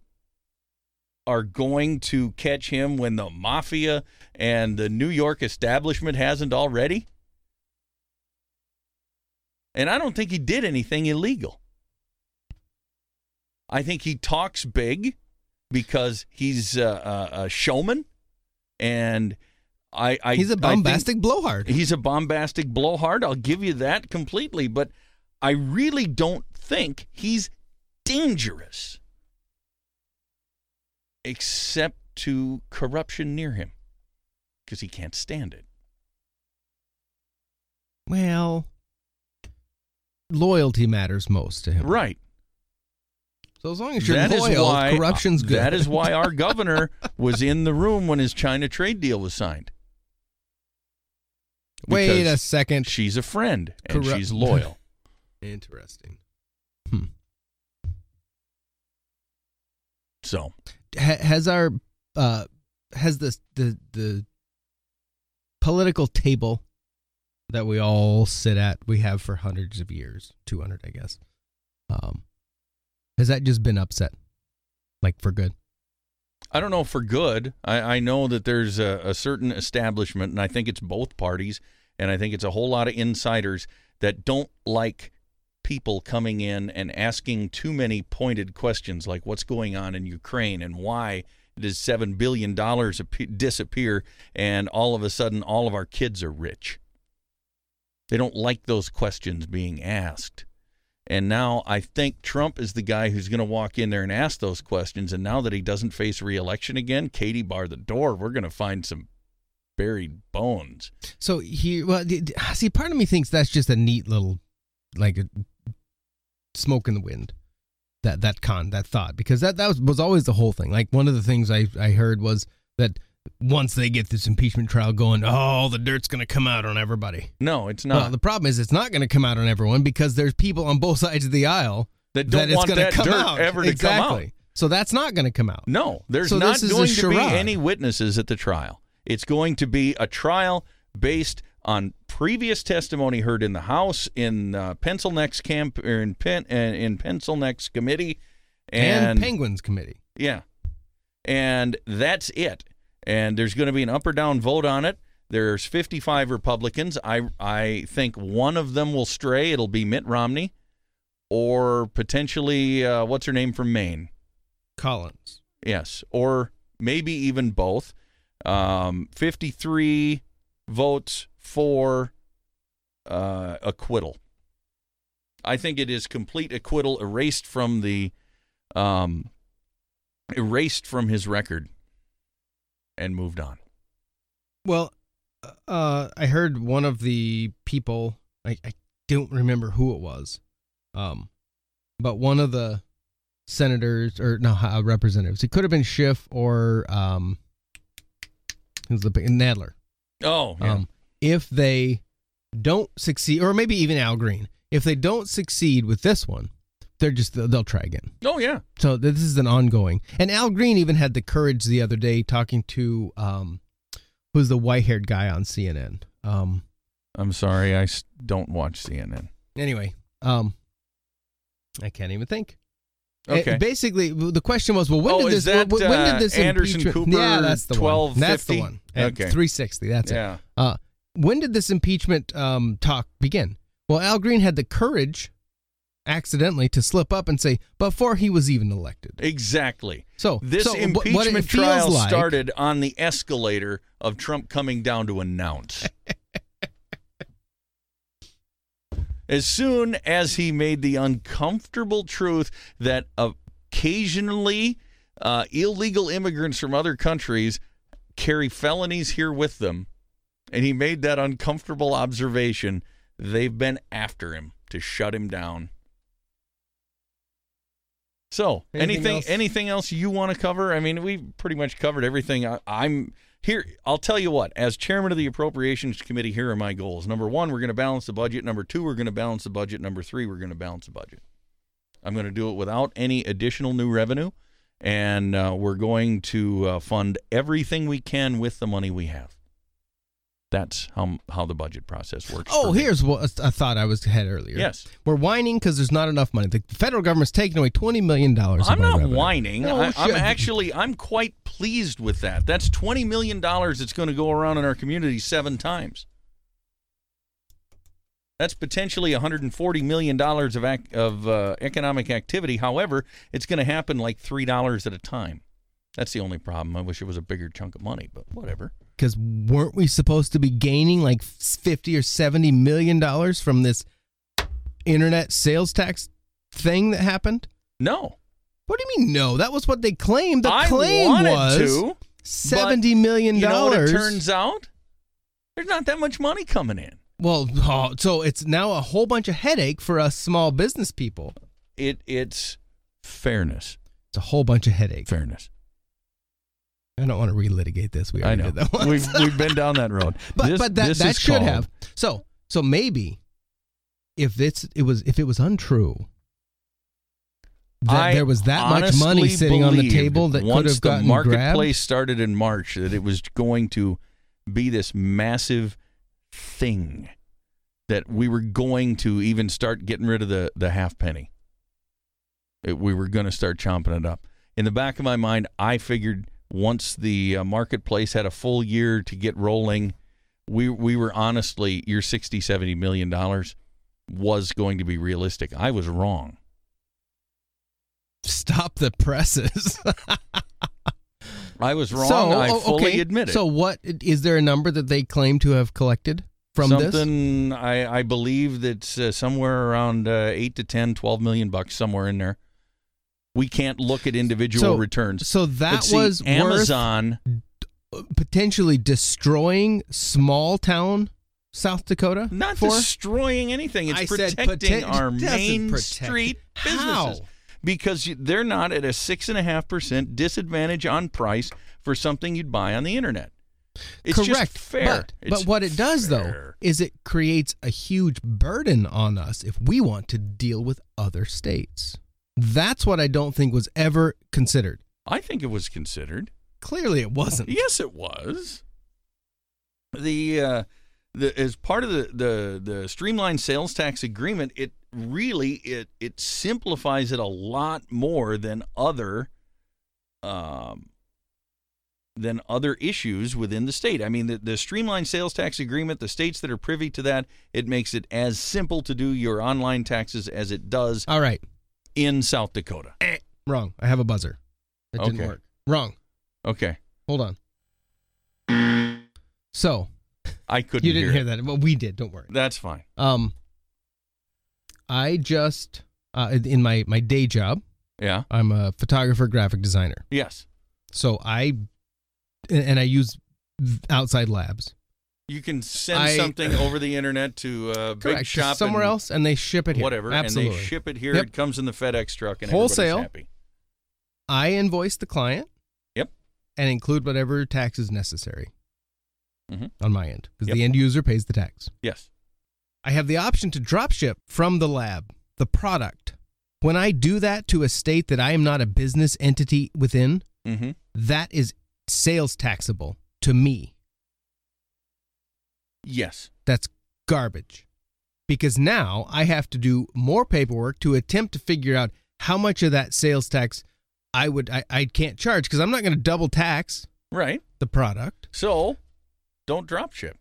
are going to catch him when the mafia and the New York establishment hasn't already? And I don't think he did anything illegal. I think he talks big because he's a, a, a showman, and I, I he's a bombastic blowhard. He's a bombastic blowhard. I'll give you that completely, but I really don't think he's dangerous, except to corruption near him, because he can't stand it. Well, loyalty matters most to him. Right. So as long as you're That loyal, why corruption's good. That is why our [laughs] governor was in the room when his China trade deal was signed. Wait a second. She's a friend and Corrupt- she's loyal. Interesting. Hmm. So Ha- has our uh has the the the political table that we all sit at we have for hundreds of years 200 i guess um has that just been upset like for good I don't know for good. I, I know that there's a, a certain establishment, and I think it's both parties, and I think it's a whole lot of insiders that don't like people coming in and asking too many pointed questions like what's going on in Ukraine and why does $7 billion disappear and all of a sudden all of our kids are rich. They don't like those questions being asked. And now I think Trump is the guy who's going to walk in there and ask those questions. And now that he doesn't face reelection again, Katie bar the door. We're going to find some buried bones. so he well see part of me thinks that's just a neat little like smoke in the wind that that con that thought because that that was, was always the whole thing like one of the things i i heard was that once they get this impeachment trial going oh the dirt's going to come out on everybody No, it's Well, not. the problem is it's not going to come out on everyone because there's people on both [laughs] sides of the aisle that don't that want that come dirt out ever to exactly. come out. So that's not going to come out. No, there's So not this is a going to be any witnesses at the trial. It's going to be a trial based on previous testimony heard in the House, in uh, Pencil Neck's camp, or in Pen, uh, in Pencil Neck's committee, And, and, Penguins Committee. Yeah. And that's it. And there's going to be an up or down vote on it. There's 55 Republicans. I I think one of them will stray. It'll be Mitt Romney or potentially uh, what's her name from Maine? Collins. Yes, or maybe even both. Um, 53 votes for uh, acquittal. I think it is complete acquittal, erased from the, um, erased from his record, and moved on. Well, uh, I heard one of the people. I, I don't remember who it was, um, but one of the senators or no uh, representatives. It could have been Schiff or um, who's the Nadler. Oh, yeah. Um, if they don't succeed, or maybe even Al Green, if they don't succeed with this one, they're just they'll try again. Oh yeah. So this is an ongoing. And Al Green even had the courage the other day talking to um, who's the white-haired guy on CNN. Um, I'm sorry, I don't watch CNN. anyway, um, I can't even think. Uh, Okay. basically, the question was, well, when Oh, did this? that, when, when uh, did this Anderson Cooper Yeah, that's the one. That's the one. At Okay. 360. That's it. yeah. Uh, when did this impeachment um, talk begin? Well, Al Green had the courage, accidentally, to slip up and say before he was even elected. Exactly. So This so impeachment trial like- started on the escalator of Trump coming down to announce. [laughs] as soon as he made the uncomfortable truth that occasionally uh, illegal immigrants from other countries carry felonies here with them, and he made that uncomfortable observation, they've been after him to shut him down. So, Anything anything else? anything else you want to cover? I mean, we've pretty much covered everything. I, I'm here. I'll tell you what. As chairman of the Appropriations Committee, here are my goals. Number one, we're going to balance the budget. Number two, we're going to balance the budget. Number three, we're going to balance the budget. I'm going to do it without any additional new revenue, and uh, we're going to uh, fund everything we can with the money we have. That's how how the budget process works. Oh, here's what a thought I was had earlier. yes. We're whining because there's not enough money. The federal government's taking away twenty million dollars. I'm not whining. No, I, I'm actually I'm quite pleased with that. That's twenty million dollars that's going to go around in our community seven times. That's potentially 140 million dollars of ac- of uh, economic activity. However, it's going to happen like three dollars at a time. That's the only problem. I wish it was a bigger chunk of money, but whatever. Because weren't we supposed to be gaining like fifty or seventy million dollars from this internet sales tax thing that happened? No, What do you mean? No, that was what they claimed. The I claim wanted was to. seventy million You know dollars. turns out? There's not that much money coming in. well, oh, so it's now a whole bunch of headache for us small business people. It it's fairness. It's a whole bunch of headache. Fairness. I don't want to relitigate this. We I already know. did that once. We've we've been down that road. [laughs] but This- but that this that is should called- have. So so maybe if it's it was if it was untrue that I there was that much money honestly sitting on the believed table that could once have gotten the marketplace grabbed. started in March that it was going to be this massive thing that we were going to even start getting rid of the the half penny. It- we were going to start chomping it up. In the back of my mind, I figured once the uh, marketplace had a full year to get rolling, we we were honestly your 60 70 million dollars was going to be realistic. I was wrong. Stop the presses. I was wrong. So, I oh, fully okay. admit it. So what is there a number that they claim to have collected from this? something I, I believe that's uh, somewhere around uh, 8 to 10 12 million bucks somewhere in there we can't look at individual So- returns So that see, was amazon potentially destroying small town South Dakota. not for? destroying anything it's I protecting poten- our [laughs] main protect. street How? businesses because they're not at a six and a half percent disadvantage on price for something you'd buy on the internet it's Correct. just fair But, but what it does though is it creates a huge burden on us if we want to deal with other states. That's what I don't think was ever considered. i think it was considered Clearly it wasn't. Yes, it was. The uh, the as part of the the the streamlined sales tax agreement, it really it it simplifies it a lot more than other um than other issues within the state. I mean, the, the streamlined sales tax agreement, the states that are privy to that, it makes it as simple to do your online taxes as it does All right. In South Dakota. Wrong. I have a buzzer. It didn't work. Wrong. Okay, Hold on. So I couldn't. you didn't hear, hear that. Well, we did. Don't worry. That's fine. Um, I just uh, in my my day job, Yeah. I'm a photographer, graphic designer. Yes. So I and I use outside labs. You can send I- something over the internet to uh, big shop somewhere and else, and they ship it here. whatever, Absolutely. and they ship it here. Yep. It comes in the FedEx truck, and Wholesale. happy. I invoice the client. Yep. And include whatever tax is necessary Mhm. on my end because Yep. the end user pays the tax. Yes. I have the option to drop ship from the lab the product When I do that to a state that I am not a business entity within, Mm-hmm. that is sales taxable to me. Yes. That's garbage. Because now I have to do more paperwork to attempt to figure out how much of that sales tax I would I, I can't charge because I'm not going to double tax Right. the product. So, don't drop ship.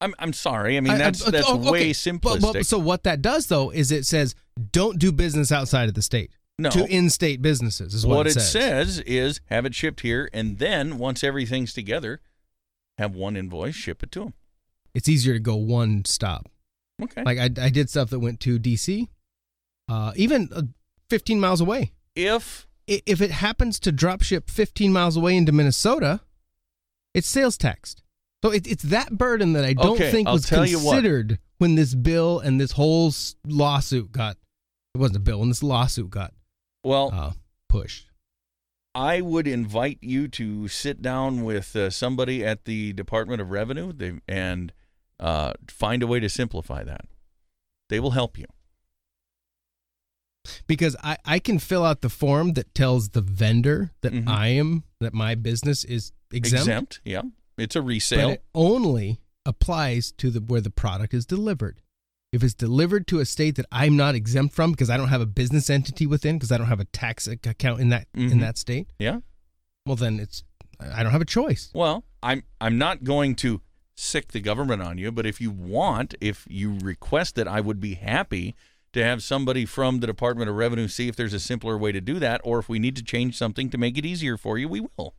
I'm I'm sorry. I mean I- I- that's that's oh, okay. way But- simplistic. but- so what that does though is it says don't do business outside of the state. no. To in-state businesses is what, what, it, it says. says is have it shipped here, and then once everything's together, have one invoice, ship it to them. It's easier to go one stop. Okay. Like I, I did stuff that went to DC, uh, even uh, 15 miles away. if If it happens to drop ship 15 miles away into Minnesota, it's sales taxed. So it, it's that burden that I don't Okay, think I'll was tell you what. considered when this bill and this whole lawsuit got. It wasn't a bill when this lawsuit got well, uh, pushed. I would invite you to sit down with uh, somebody at the Department of Revenue they, and uh, find a way to simplify that. They will help you. because I, I can fill out the form that tells the vendor that Mhm. I am that my business is exempt, Exempt, yeah. It's a but resale. it only applies to the where the product is delivered. If it's delivered to a state that I'm not exempt from because I don't have a business entity within because I don't have a tax account in that in Mhm. that state, yeah. well then it's I don't have a choice. Well, I'm I'm not going to sick the government on you, but if you want, if you request it, I would be happy to have somebody from the Department of Revenue see if there's a simpler way to do that, or if we need to change something to make it easier for you, we will.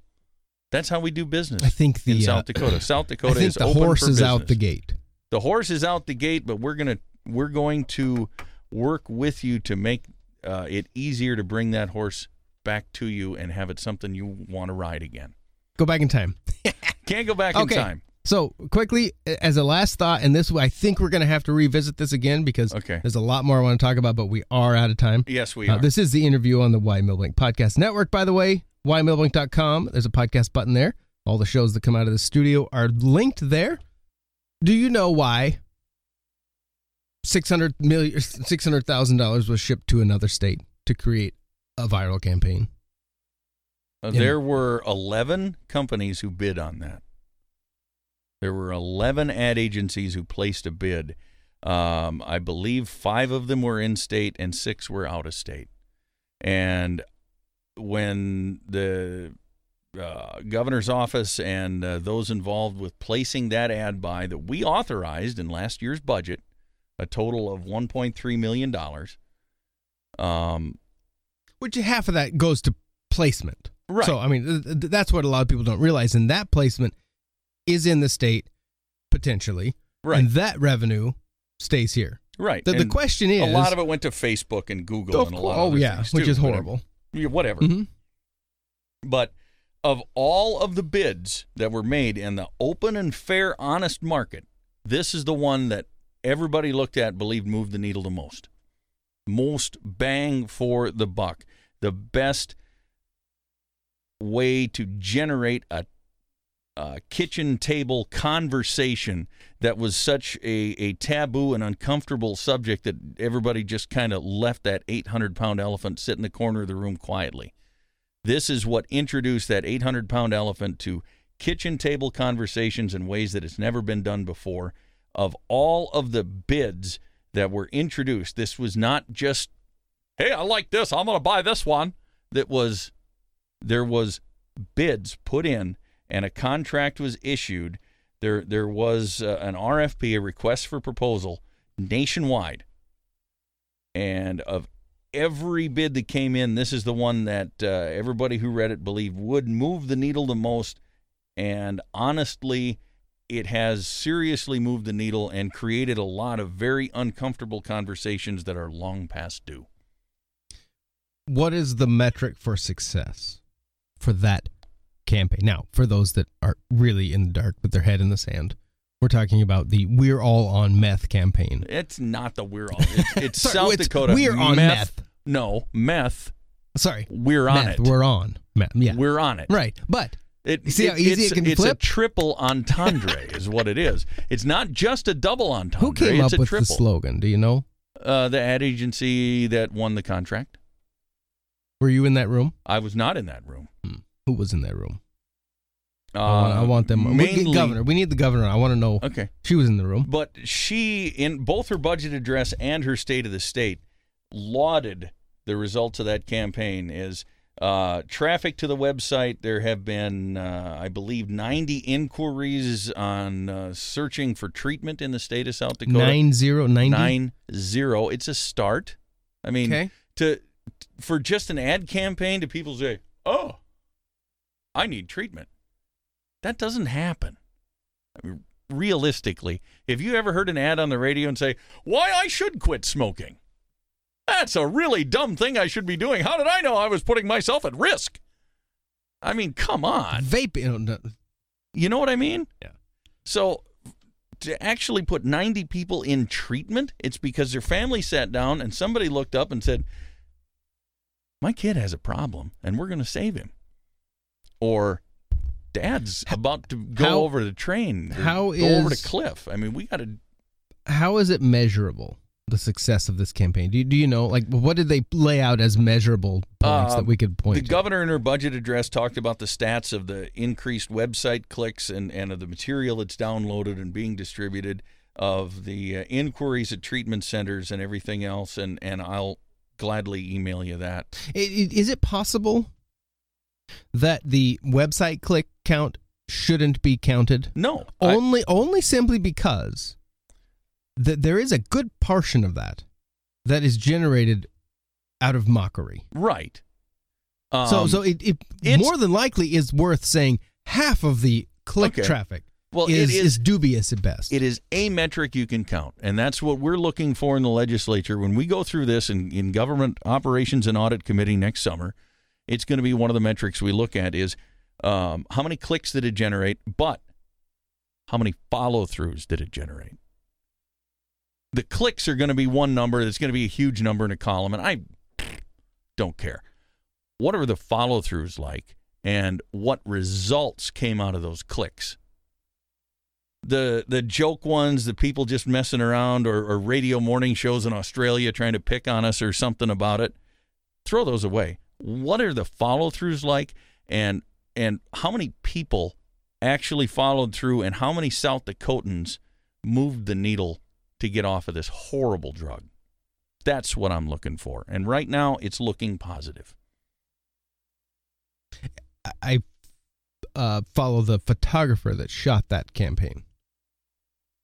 That's how we do business. I think the in uh, South Dakota. South Dakota is the horse is out the gate. The horse is out the gate, but we're gonna we're going to work with you to make uh, it easier to bring that horse back to you and have it something you want to ride again. Go back in time. [laughs] Can't go back Okay. in time. So quickly, as a last thought, and this I think we're going to have to revisit this again because Okay. there's a lot more I want to talk about, but we are out of time. Yes, we Uh, are. this is the interview on the Y Milbank Podcast Network, by the way. YMilbank.com. There's a podcast button there. All the shows that come out of the studio are linked there. Do you know why six hundred million, six hundred thousand dollars was shipped to another state to create a viral campaign? Uh. There were 11 companies who bid on that. There were 11 ad agencies who placed a bid. Um, I believe five of them were in state and six were out of state. And when the uh, governor's office and uh, those involved with placing that ad buy that we authorized in last year's budget, a total of $1.3 million, um, Which half of that goes to placement. Right. So I mean, th- th- that's what a lot of people don't realize, In that placement is in the state potentially, right, and that revenue stays here. right. The, the question is, a lot of it went to Facebook and Google and a lot of oh yeah, which too, is horrible. yeah, whatever. Mhm. But of all of the bids that were made in the open and fair, honest market, this is the one that everybody looked at believed moved the needle the most. Most bang for the buck. The best way to generate a, a kitchen table conversation that was such a, a taboo and uncomfortable subject that everybody just kind of left that 800 pound elephant sit in the corner of the room quietly. This is what introduced that 800 pound elephant to kitchen table conversations in ways that it's never been done before. Of all of the bids that were introduced, this was not just, hey, I like this, I'm going to buy this one. That was, there was bids put in and a contract was issued. There, there was uh, an RFP, a request for proposal, nationwide. And of every bid that came in, this is the one that uh, everybody who read it believed would move the needle the most. And honestly, it has seriously moved the needle and created a lot of very uncomfortable conversations that are long past due. what is the metric for success for that campaign? Now, for those that are really in the dark with their head in the sand, we're talking about the "We're All on Meth" campaign. It's not the we're all. It's, [laughs] it's Sorry, South it's Dakota. We're on meth. No, meth. Sorry, We're on meth. it. We're on meth. Yeah, We're on it. right. But It, see how easy it's, it can it's flip? a triple entendre, [laughs] is what it is. It's not just a double entendre. who came it's up a with triple. the slogan? Do you know? Uh, the ad agency that won the contract. Were you in that room? I was not in that room. Who was in that room? Uh, I, want, I want them. we Mainly, get governor. We need the governor. I want to know. Okay. She was in the room. But she, in both her budget address and her State of the State, lauded the results of that campaign as uh, traffic to the website. There have been, uh, I believe, 90 inquiries on uh, searching for treatment in the state of South Dakota. Nine zero. Nine zero. It's a start. I mean, Okay. to for just an ad campaign to people say, "Oh, I need treatment." That doesn't happen. I mean, realistically, have you ever heard an ad on the radio and say, "Why I should quit smoking"? That's a really dumb thing I should be doing. How did I know I was putting myself at risk? I mean, come on. Vape. you know, no, You know what I mean? Yeah. So to actually put 90 people in treatment, it's because their family sat down and somebody looked up and said, "My kid has a problem and we're going to save him." Or dad's about to go how- over the train. how go over the cliff. I mean, we got to How is it measurable? The success of this campaign. Do you, do you know? Like, what did they lay out as measurable points Uh, that we could point to? The to? governor in her budget address talked about the stats of the increased website clicks and, and of the material that's downloaded and being distributed, of the uh, inquiries at treatment centers and everything else. And, and I'll gladly email you that. I- i- it possible that the website click count shouldn't be counted? No. I- Only, only simply because that there is a good portion of that that is generated out of mockery. right. so, Um, so it, it it's- more than likely is worth saying half of the click Okay. traffic well, is, it is, is dubious at best. it is a metric you can count. And that's what we're looking for in the legislature. When we go through this in, in Government Operations and Audit Committee next summer, it's going to be one of the metrics we look at is um, how many clicks did it generate, but how many follow throughs did it generate? The clicks are going to be one number. That's going to be a huge number in a column, and I don't care. What are the follow throughs like, and what results came out of those clicks? The the joke ones, the people just messing around, or, or radio morning shows in Australia trying to pick on us or something about it. Throw those away. What are the follow throughs like, and and how many people actually followed through, and how many South Dakotans moved the needle to get off of this horrible drug? That's what I'm looking for. And right now, it's looking positive. I uh, follow the photographer that shot that campaign.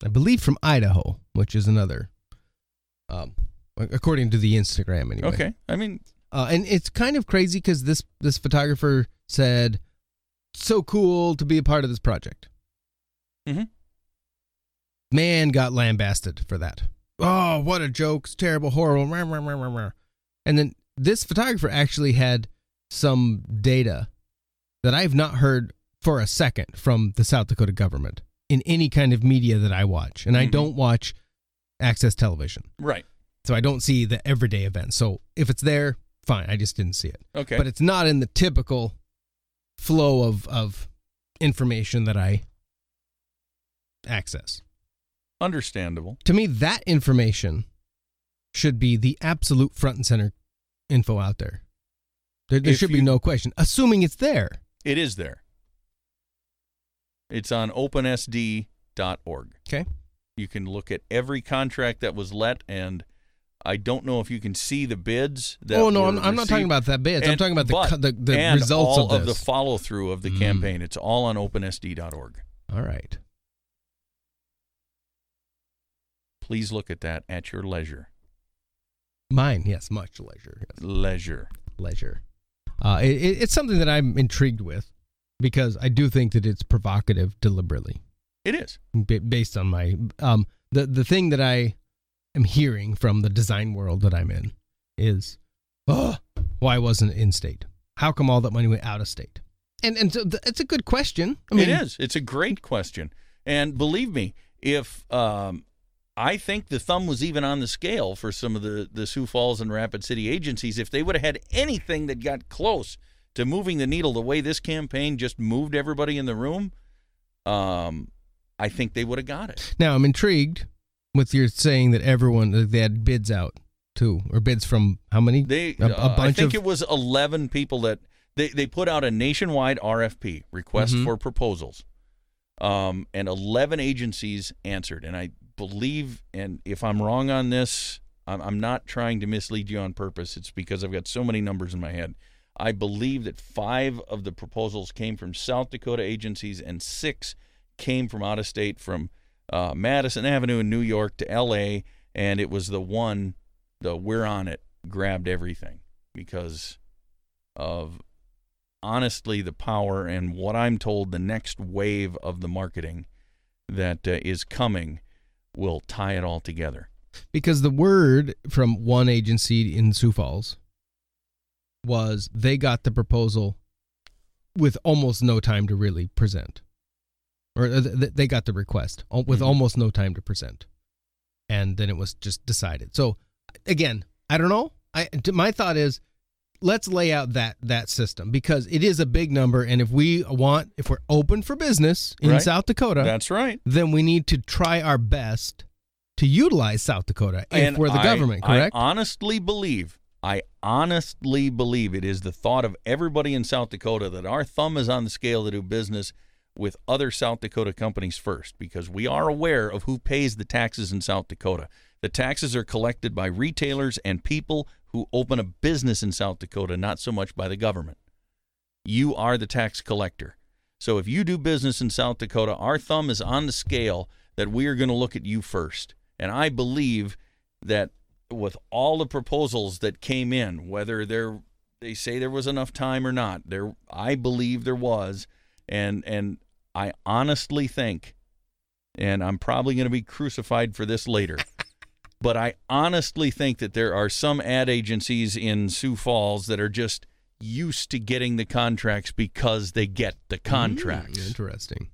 I believe from Idaho, which is another, um, according to the Instagram anyway. Okay. I mean, Uh, and it's kind of crazy because this this photographer said, "So cool to be a part of this project." Mm-hmm. Man got lambasted for that. Oh, what a joke! It's terrible, horrible. And then this photographer actually had some data that I've not heard for a second from the South Dakota government in any kind of media that I watch, and I Mhm. don't watch access television, right. so I don't see the everyday events. So if it's there, fine. I just didn't see it Okay. but it's not in the typical flow of of information that I access. Understandable. To me, that information should be the absolute front and center info out there. There, there should be no question, assuming it's there. It is there. It's on opensd.org. Okay. You can look at every contract that was let, and I don't know if you can see the bids. That oh no, I'm, I'm not talking about that bit. I'm talking about the but- the, the and results all of the follow through of the Mm. campaign. It's all on opensd.org. All right. Please look at that at your leisure. Mine, yes, much leisure. Yes. Leisure. leisure. Uh, it, it- it's something that I'm intrigued with because I do think that it's provocative deliberately. It is. ba- based on my um the the thing that I am hearing from the design world that I'm in is oh why wasn't it in state? How come all that money went out of state? And and so th- it's a good question. I mean, it is. It's a great question. And believe me, if um, I think the thumb was even on the scale for some of the, the Sioux Falls and Rapid City agencies, if they would have had anything that got close to moving the needle the way this campaign just moved everybody in the room, um, I think they would have got it. Now I'm intrigued with your saying that everyone that they had bids out too, or bids from how many? They, A- a uh, I think of- it was 11 people that they, they put out a nationwide RFP request Mhm. for proposals, um, and 11 agencies answered. And I believe, and if I'm wrong on this, I'm, I'm not trying to mislead you on purpose. It's because I've got so many numbers in my head. I believe that five of the proposals came from South Dakota agencies, and six came from out of state, from uh, Madison Avenue in New York to L.A. And it was the one, the we're on it, grabbed everything because of honestly the power and what I'm told the next wave of the marketing that uh, is coming will tie it all together. because the word from one agency in Sioux Falls was they got the proposal with almost no time to really present, or th- th- they got the request with Mhm. almost no time to present, and then it was just decided. So again, I don't know. I my thought is let's lay out that that system because it is a big number, and if we want, if we're open for business in Right. South Dakota, That's right. then we need to try our best to utilize South Dakota if And we're the I- government, correct? I honestly believe, I honestly believe it is the thought of everybody in South Dakota that our thumb is on the scale to do business with other South Dakota companies first because we are aware of who pays the taxes in South Dakota. The taxes are collected by retailers and people who open a business in South Dakota, not so much by the government. You are the tax collector. So if you do business in South Dakota, our thumb is on the scale that we are going to look at you first. And I believe that with all the proposals that came in, whether they say there was enough time or not, there I believe there was, and and I honestly think, and I'm probably going to be crucified for this later, [laughs] but I honestly think that there are some ad agencies in Sioux Falls that are just used to getting the contracts because they get the contracts. Mm, interesting.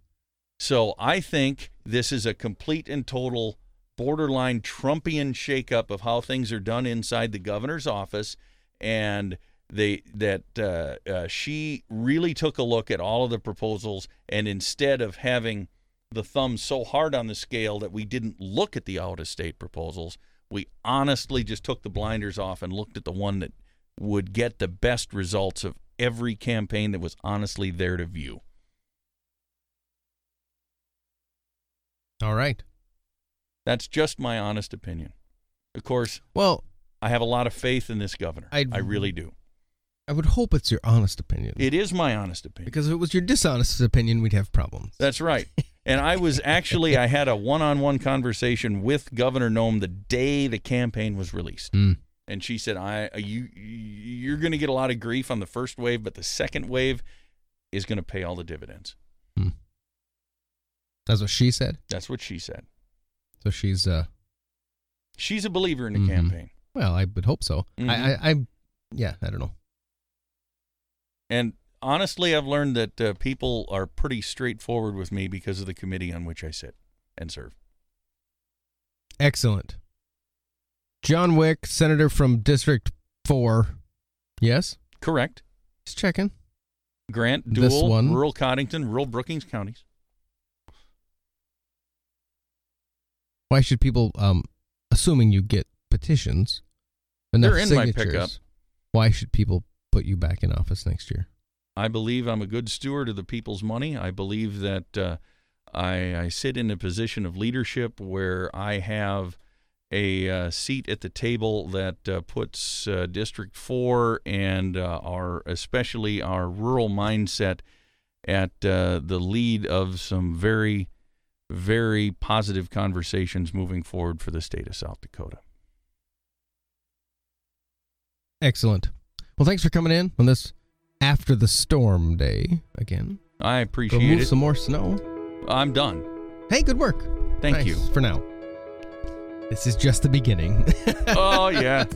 So I think this is a complete and total borderline Trumpian shakeup of how things are done inside the governor's office, and they that uh, uh, she really took a look at all of the proposals, and instead of having the thumb so hard on the scale that we didn't look at the out of state proposals, we honestly just took the blinders off and looked at the one that would get the best results of every campaign that was honestly there to view. All right. That's just my honest opinion. Of course, Well, I have a lot of faith in this governor. I'd- I really do. I would hope it's your honest opinion. It is my honest opinion. because if it was your dishonest opinion, we'd have problems. That's right. And I was actually I had a one-on-one conversation with Governor Noem the day the campaign was released. Mm. And she said, "I you you're going to get a lot of grief on the first wave, but the second wave is going to pay all the dividends." That's what she said. That's what she said. So she's uh She's a believer in the Mhm. campaign. well, I would hope so. Mhm. I, I I yeah, I don't know. And honestly, I've learned that uh, people are pretty straightforward with me because of the committee on which I sit and serve. Excellent. John Wiik, senator from District 4. Yes? Correct. Just checking. Grant, This Deuel, one? rural Codington, rural Brookings counties. Why should people um assuming you get petitions enough They're in my signatures, pickup. Why should people put you back in office next year? I believe I'm a good steward of the people's money. I believe that uh, I, I sit in a position of leadership where I have a uh, seat at the table that uh, puts uh, District 4 and uh, our especially our rural mindset at uh, the lead of some very, very positive conversations moving forward for the state of South Dakota. Excellent. Well, thanks for coming in on this after the storm day again. I appreciate move it. some more snow. I'm done. Hey, good work. Thank Nice you. For now. This is just the beginning. [laughs] Oh, yeah. [laughs]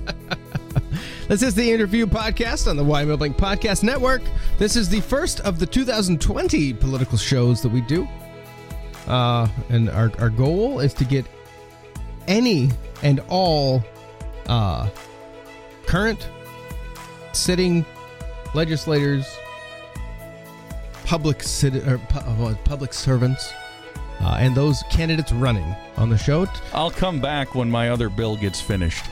This is the interview podcast on the Wyoming Blink Podcast Network. This is the first of the 2020 political shows that we do. Uh, and our, our goal is to get any and all uh, current sitting legislators, public citi- or pu- uh, public servants, uh, and those candidates running on the show. I'll come back when my other bill gets finished.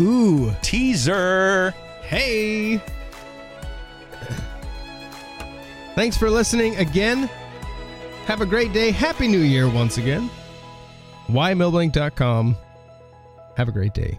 Ooh, Teaser. hey! Thanks for listening again. Have a great day. Happy New Year once again. YMilblink.com. Have a great day.